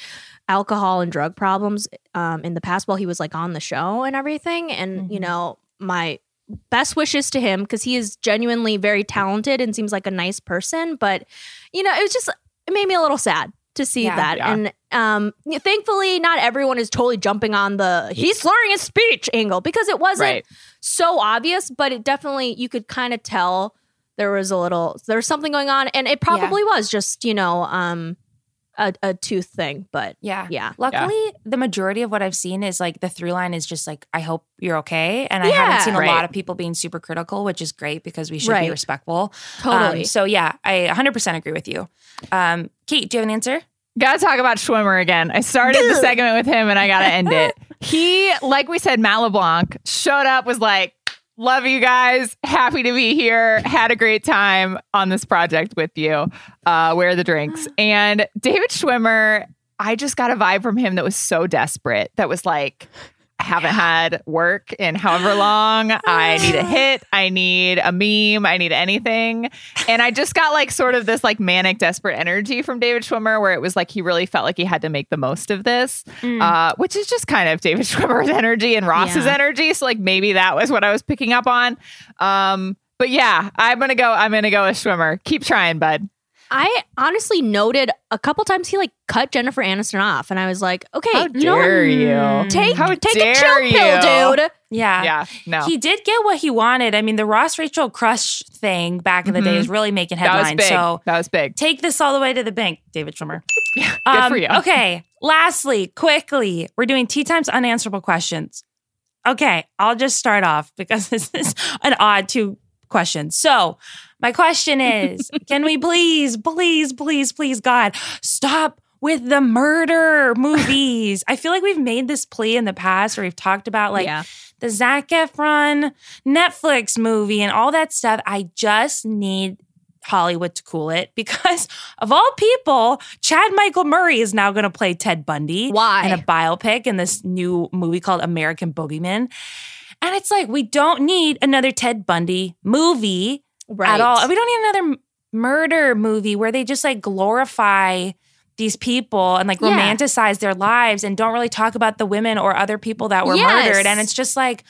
[SPEAKER 3] alcohol and drug problems um in the past while he was like on the show and everything and you
[SPEAKER 1] Mhm.
[SPEAKER 3] know my best wishes to him because he is genuinely very talented and seems like a nice person but you know it was just it made me a little sad to see
[SPEAKER 1] Yeah.
[SPEAKER 3] that
[SPEAKER 2] Yeah.
[SPEAKER 3] and um thankfully not everyone is totally jumping on the he's slurring his speech angle because it wasn't
[SPEAKER 2] Right.
[SPEAKER 3] so obvious, but it definitely you could kind of tell there was a little there was something going on, and it probably was just you know um a, a tooth thing, but
[SPEAKER 1] Yeah.
[SPEAKER 3] yeah,
[SPEAKER 1] Luckily, the majority of what I've seen is like the through line is just like, I hope you're okay. And I haven't
[SPEAKER 3] Yeah.
[SPEAKER 1] seen a lot of people being super critical, which is great because we should be respectful.
[SPEAKER 3] totally.
[SPEAKER 1] Um, so, yeah, I 100% agree with you. Um, Kate, do you have an answer?
[SPEAKER 2] Gotta talk about Schwimmer again. I started the segment with him and I gotta end it. He, like we said, Matt LeBlanc showed up, was like, Love you guys. Happy to be here. Had a great time on this project with you. Uh, where are the drinks? And David Schwimmer, I just got a vibe from him that was so desperate. That was like, haven't had work in however long. I need a hit. I need a meme. I need anything. And I just got like sort of this like manic, desperate energy from David Schwimmer where it was like he really felt like he had to make the most of this, uh, which is just kind of David Schwimmer's energy and Ross's
[SPEAKER 3] Yeah.
[SPEAKER 2] energy. So like maybe that was what I was picking up on. Um, but yeah, I'm gonna go. I'm gonna go with Schwimmer. Keep trying, bud.
[SPEAKER 3] I honestly noted a couple times he like cut Jennifer Aniston off, and I was like, okay,
[SPEAKER 2] How
[SPEAKER 3] you know
[SPEAKER 2] dare you?
[SPEAKER 3] Take
[SPEAKER 2] How
[SPEAKER 3] take
[SPEAKER 2] dare
[SPEAKER 3] a chill
[SPEAKER 2] you?
[SPEAKER 3] pill, dude.
[SPEAKER 1] Yeah.
[SPEAKER 2] Yeah, no.
[SPEAKER 1] He did get what he wanted. I mean, the Ross Rachel crush thing back in the day
[SPEAKER 2] Mhm.
[SPEAKER 1] is really making
[SPEAKER 2] that was
[SPEAKER 1] headlines.
[SPEAKER 2] big.
[SPEAKER 1] So
[SPEAKER 2] that was big.
[SPEAKER 1] take this all the way to the bank, David Schwimmer.
[SPEAKER 2] Yeah, good for you.
[SPEAKER 1] Okay. Lastly, quickly, we're doing tea times unanswerable questions. Okay, I'll just start off because this is an odd two questions. So, my question is can we please, please, please, please, God, stop with the murder movies? I feel like we've made this plea in the past where we've talked about like
[SPEAKER 3] yeah.
[SPEAKER 1] the Zac Efron Netflix movie and all that stuff. I just need Hollywood to cool it because of all people, Chad Michael Murray is now going to play Ted Bundy
[SPEAKER 3] Why?
[SPEAKER 1] in a biopic in this new movie called American Boogeyman. And it's like we don't need another Ted Bundy movie
[SPEAKER 3] Right.
[SPEAKER 1] at all. We don't need another murder movie where they just like glorify these people and like
[SPEAKER 3] Yeah.
[SPEAKER 1] romanticize their lives and don't really talk about the women or other people that were
[SPEAKER 3] Yes.
[SPEAKER 1] murdered. And it's just like,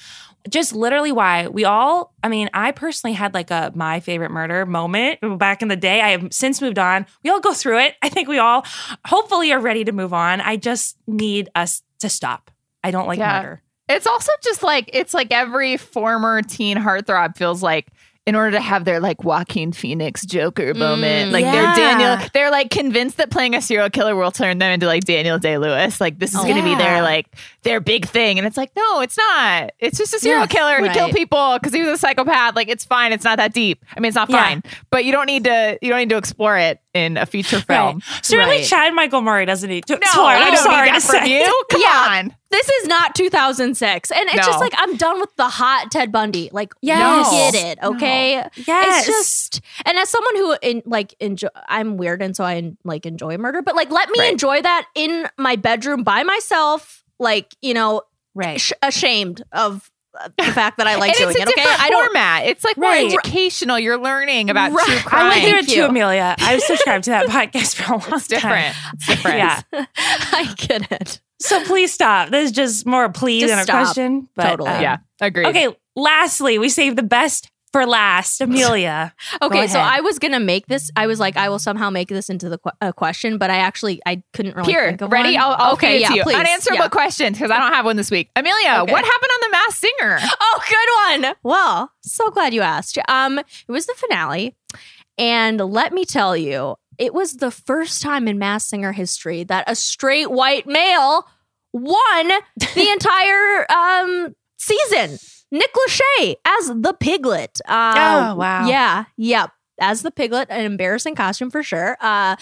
[SPEAKER 1] just literally why we all, I mean, I personally had like a my favorite murder moment back in the day. I have since moved on. We all go through it. I think we all hopefully are ready to move on. I just need us to stop. I don't like
[SPEAKER 2] Yeah.
[SPEAKER 1] murder.
[SPEAKER 2] It's also just like it's like every former teen heartthrob feels like in order to have their like Joaquin Phoenix Joker moment, mm, like
[SPEAKER 1] yeah.
[SPEAKER 2] they're Daniel, they're like convinced that playing a serial killer will turn them into like Daniel Day Lewis. Like this is
[SPEAKER 3] Oh,
[SPEAKER 2] going to be their like their big thing, and it's like no, it's not. It's just a serial
[SPEAKER 1] Yeah,
[SPEAKER 2] killer. He
[SPEAKER 3] right.
[SPEAKER 2] killed people because he was a psychopath. Like it's fine. It's not that deep. I mean, it's not
[SPEAKER 1] Yeah.
[SPEAKER 2] fine, but you don't need to. You don't need to explore it in a feature film.
[SPEAKER 1] Right. Certainly,
[SPEAKER 3] Right.
[SPEAKER 1] Chad Michael Murray doesn't need to
[SPEAKER 2] No,
[SPEAKER 1] explore.
[SPEAKER 2] I
[SPEAKER 1] I'm sorry
[SPEAKER 2] need that
[SPEAKER 1] to
[SPEAKER 2] from
[SPEAKER 1] say.
[SPEAKER 2] you. Come
[SPEAKER 3] Yeah.
[SPEAKER 2] on.
[SPEAKER 3] This is not 2006. And it's
[SPEAKER 2] No.
[SPEAKER 3] just like, I'm done with the hot Ted Bundy. Like,
[SPEAKER 1] Yes.
[SPEAKER 3] we get it, okay?
[SPEAKER 1] Yes.
[SPEAKER 3] It's just, and as someone who, in, like, enjoy, I'm weird and so I, like, enjoy murder, but, like, let me
[SPEAKER 2] Right.
[SPEAKER 3] enjoy that in my bedroom by myself, like, you know,
[SPEAKER 1] right.
[SPEAKER 3] sh- ashamed of uh, the fact that I like doing it, okay? I don't,
[SPEAKER 2] format. It's like
[SPEAKER 1] Right.
[SPEAKER 2] more educational. You're learning about
[SPEAKER 3] Right.
[SPEAKER 2] true
[SPEAKER 3] I
[SPEAKER 2] crime.
[SPEAKER 1] I'm with you
[SPEAKER 3] Thank
[SPEAKER 1] too. Amelia. I've subscribed to that podcast for a long
[SPEAKER 2] It's different.
[SPEAKER 1] time.
[SPEAKER 2] It's different.
[SPEAKER 1] Yeah.
[SPEAKER 3] I get it.
[SPEAKER 1] So please stop. This is just more a plea
[SPEAKER 3] Just
[SPEAKER 1] than a
[SPEAKER 3] stop.
[SPEAKER 1] question. But,
[SPEAKER 3] Totally.
[SPEAKER 1] um,
[SPEAKER 2] Yeah. Agreed.
[SPEAKER 1] Okay. Lastly, we saved the best for last. Amelia.
[SPEAKER 3] Okay, so. I was gonna make this. I was like, I will somehow make this into the qu- a question, but I actually I couldn't really
[SPEAKER 2] Here,
[SPEAKER 3] think of
[SPEAKER 2] ready?
[SPEAKER 3] one.
[SPEAKER 2] I'll, I'll
[SPEAKER 3] okay, yeah,
[SPEAKER 2] to you.
[SPEAKER 3] please.
[SPEAKER 2] Unanswerable
[SPEAKER 3] Yeah.
[SPEAKER 2] question because I don't have one this week. Amelia,
[SPEAKER 3] Okay.
[SPEAKER 2] what happened on The Masked Singer?
[SPEAKER 3] Oh, good one. Well, so glad you asked. Um, it was the finale, and let me tell you, it was the first time in Masked Singer history that a straight white male won the entire um season. Nick Lachey as the piglet. Um,
[SPEAKER 1] Oh, wow.
[SPEAKER 3] Yeah, yep. As the piglet, an embarrassing costume for sure. Uh,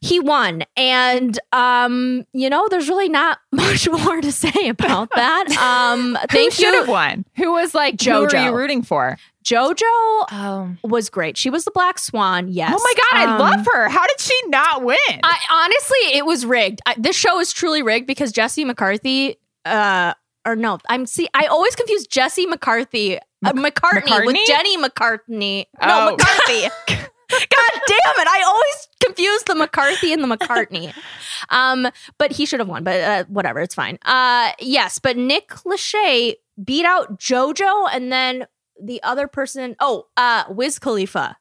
[SPEAKER 3] he won, and um, you know, there's really not much more to say about that. Um,
[SPEAKER 2] Who
[SPEAKER 3] thank
[SPEAKER 2] should have won? Who was like JoJo? Who
[SPEAKER 3] JoJo.
[SPEAKER 2] were you rooting for?
[SPEAKER 3] JoJo
[SPEAKER 1] Oh.
[SPEAKER 3] was great. She was the Black Swan. Yes.
[SPEAKER 2] Oh my god, I
[SPEAKER 3] Um,
[SPEAKER 2] love her. How did she not win?
[SPEAKER 3] I honestly, it was rigged. I, this show is truly rigged because Jesse McCarthy, uh, or no, I'm see, I always confuse Jesse McCarthy, uh, McCartney, with Jenny McCartney.
[SPEAKER 2] Oh.
[SPEAKER 3] No, McCarthy. God damn it! I always confuse the McCarthy and the McCartney. Um, but he should have won. But uh, whatever, it's fine. Uh, yes, but Nick Lachey beat out JoJo, and then the other person. Oh, uh, Wiz Khalifa,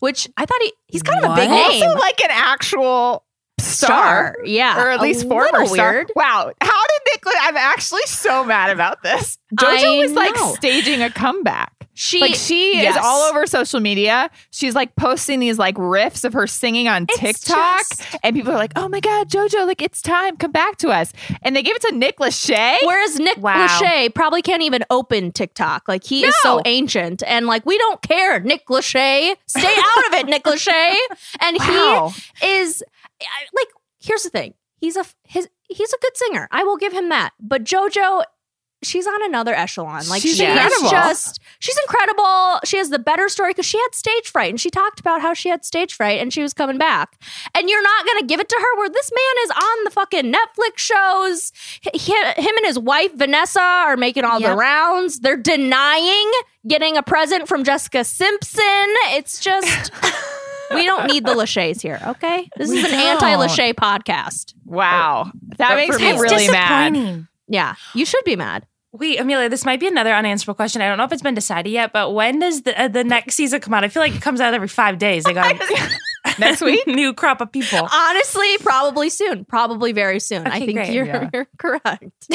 [SPEAKER 3] which I thought he he's kind of a big
[SPEAKER 1] What?
[SPEAKER 3] name.
[SPEAKER 2] also like an actual star.
[SPEAKER 3] yeah,
[SPEAKER 2] Or at
[SPEAKER 3] a
[SPEAKER 2] least former
[SPEAKER 3] little
[SPEAKER 2] star.
[SPEAKER 3] weird.
[SPEAKER 2] Wow. How did Nick? I'm actually so mad about this. JoJo
[SPEAKER 3] I
[SPEAKER 2] was like staging a comeback.
[SPEAKER 3] She
[SPEAKER 2] like she
[SPEAKER 3] yes.
[SPEAKER 2] is all over social media. She's like posting these like riffs of her singing on
[SPEAKER 3] It's
[SPEAKER 2] TikTok,
[SPEAKER 3] just-
[SPEAKER 2] and people are like, "Oh my god, JoJo! Like it's time, come back to us." And they give it to Nick Lachey.
[SPEAKER 3] Whereas Nick
[SPEAKER 1] Wow.
[SPEAKER 3] Lachey probably can't even open TikTok. Like he is so ancient, and like we don't care. Nick Lachey, stay out of it, Nick Lachey. And
[SPEAKER 2] Wow.
[SPEAKER 3] he is I- like here's the thing. He's a his he's a good singer. I will give him that. But JoJo, she's on another echelon. Like
[SPEAKER 2] She's
[SPEAKER 3] she
[SPEAKER 2] incredible.
[SPEAKER 3] just she's incredible. She has the better story because she had stage fright and she talked about how she had stage fright and she was coming back. And you're not gonna give it to her where this man is on the fucking Netflix shows. He- him and his wife Vanessa are making all the rounds. They're denying getting a present from Jessica Simpson. It's just. We don't need the Lachey's here, okay? This is an anti-Lachey podcast.
[SPEAKER 2] Wow. That
[SPEAKER 3] But
[SPEAKER 2] makes me
[SPEAKER 3] me,
[SPEAKER 1] it's
[SPEAKER 2] really mad.
[SPEAKER 3] Yeah, you should be mad.
[SPEAKER 1] Wait, Amelia, this might be another unanswerable question. I don't know if it's been decided yet, but when does the uh, the next season come out? I feel like it comes out every five days. They got
[SPEAKER 2] Next week?
[SPEAKER 1] new crop of people.
[SPEAKER 3] Honestly, probably soon. Probably very soon. I think
[SPEAKER 1] great.
[SPEAKER 3] you're,
[SPEAKER 2] Yeah.
[SPEAKER 3] you're correct.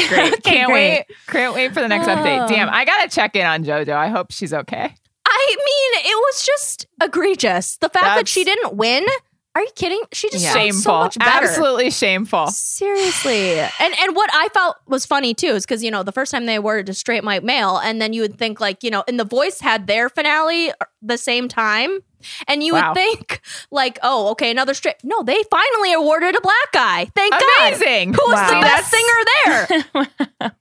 [SPEAKER 2] Great.
[SPEAKER 1] Okay,
[SPEAKER 2] Can't
[SPEAKER 1] great.
[SPEAKER 2] wait. Can't wait for the next update.
[SPEAKER 3] Oh.
[SPEAKER 2] Damn, I gotta check in on JoJo. I hope she's okay.
[SPEAKER 3] I mean, it was just egregious. The fact that she didn't win. Are you kidding? She just sounds
[SPEAKER 2] Shameful.
[SPEAKER 3] so much better.
[SPEAKER 2] Absolutely shameful.
[SPEAKER 3] Seriously. And and what I felt was funny too is because, you know, the first time they awarded to straight white male, and then you would think like, you know, and the voice had their finale uh, the same time. And you
[SPEAKER 2] Wow.
[SPEAKER 3] would think like, oh, okay, another straight. No, they finally awarded a black guy. Thank God.
[SPEAKER 2] Amazing.
[SPEAKER 3] Who's
[SPEAKER 1] Wow.
[SPEAKER 3] the
[SPEAKER 2] See,
[SPEAKER 3] best singer there?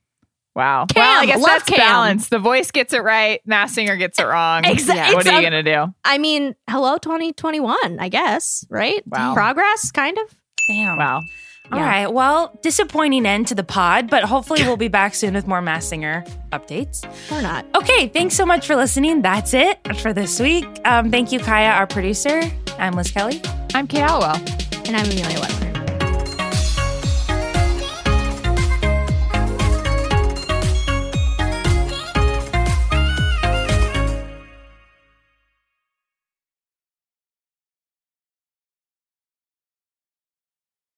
[SPEAKER 2] Wow.
[SPEAKER 3] Cam,
[SPEAKER 2] well, I guess
[SPEAKER 3] love
[SPEAKER 2] that's
[SPEAKER 3] Cam.
[SPEAKER 2] balance. The voice gets it right. Masked Singer gets it wrong.
[SPEAKER 3] Exactly.
[SPEAKER 2] Yeah, What are you gonna do?
[SPEAKER 3] I mean, hello 2021, I guess, right?
[SPEAKER 2] Wow.
[SPEAKER 3] Progress, kind of.
[SPEAKER 1] Damn.
[SPEAKER 2] Wow.
[SPEAKER 1] All right. Well, disappointing end to the pod, but hopefully we'll be back soon with more Masked Singer updates.
[SPEAKER 3] Or not.
[SPEAKER 1] Okay. Thanks so much for listening. That's it for this week. Um, thank you, Kaya, our producer. I'm Liz Kelly.
[SPEAKER 2] I'm Kate Halliwell.
[SPEAKER 3] And I'm Amelia Webster.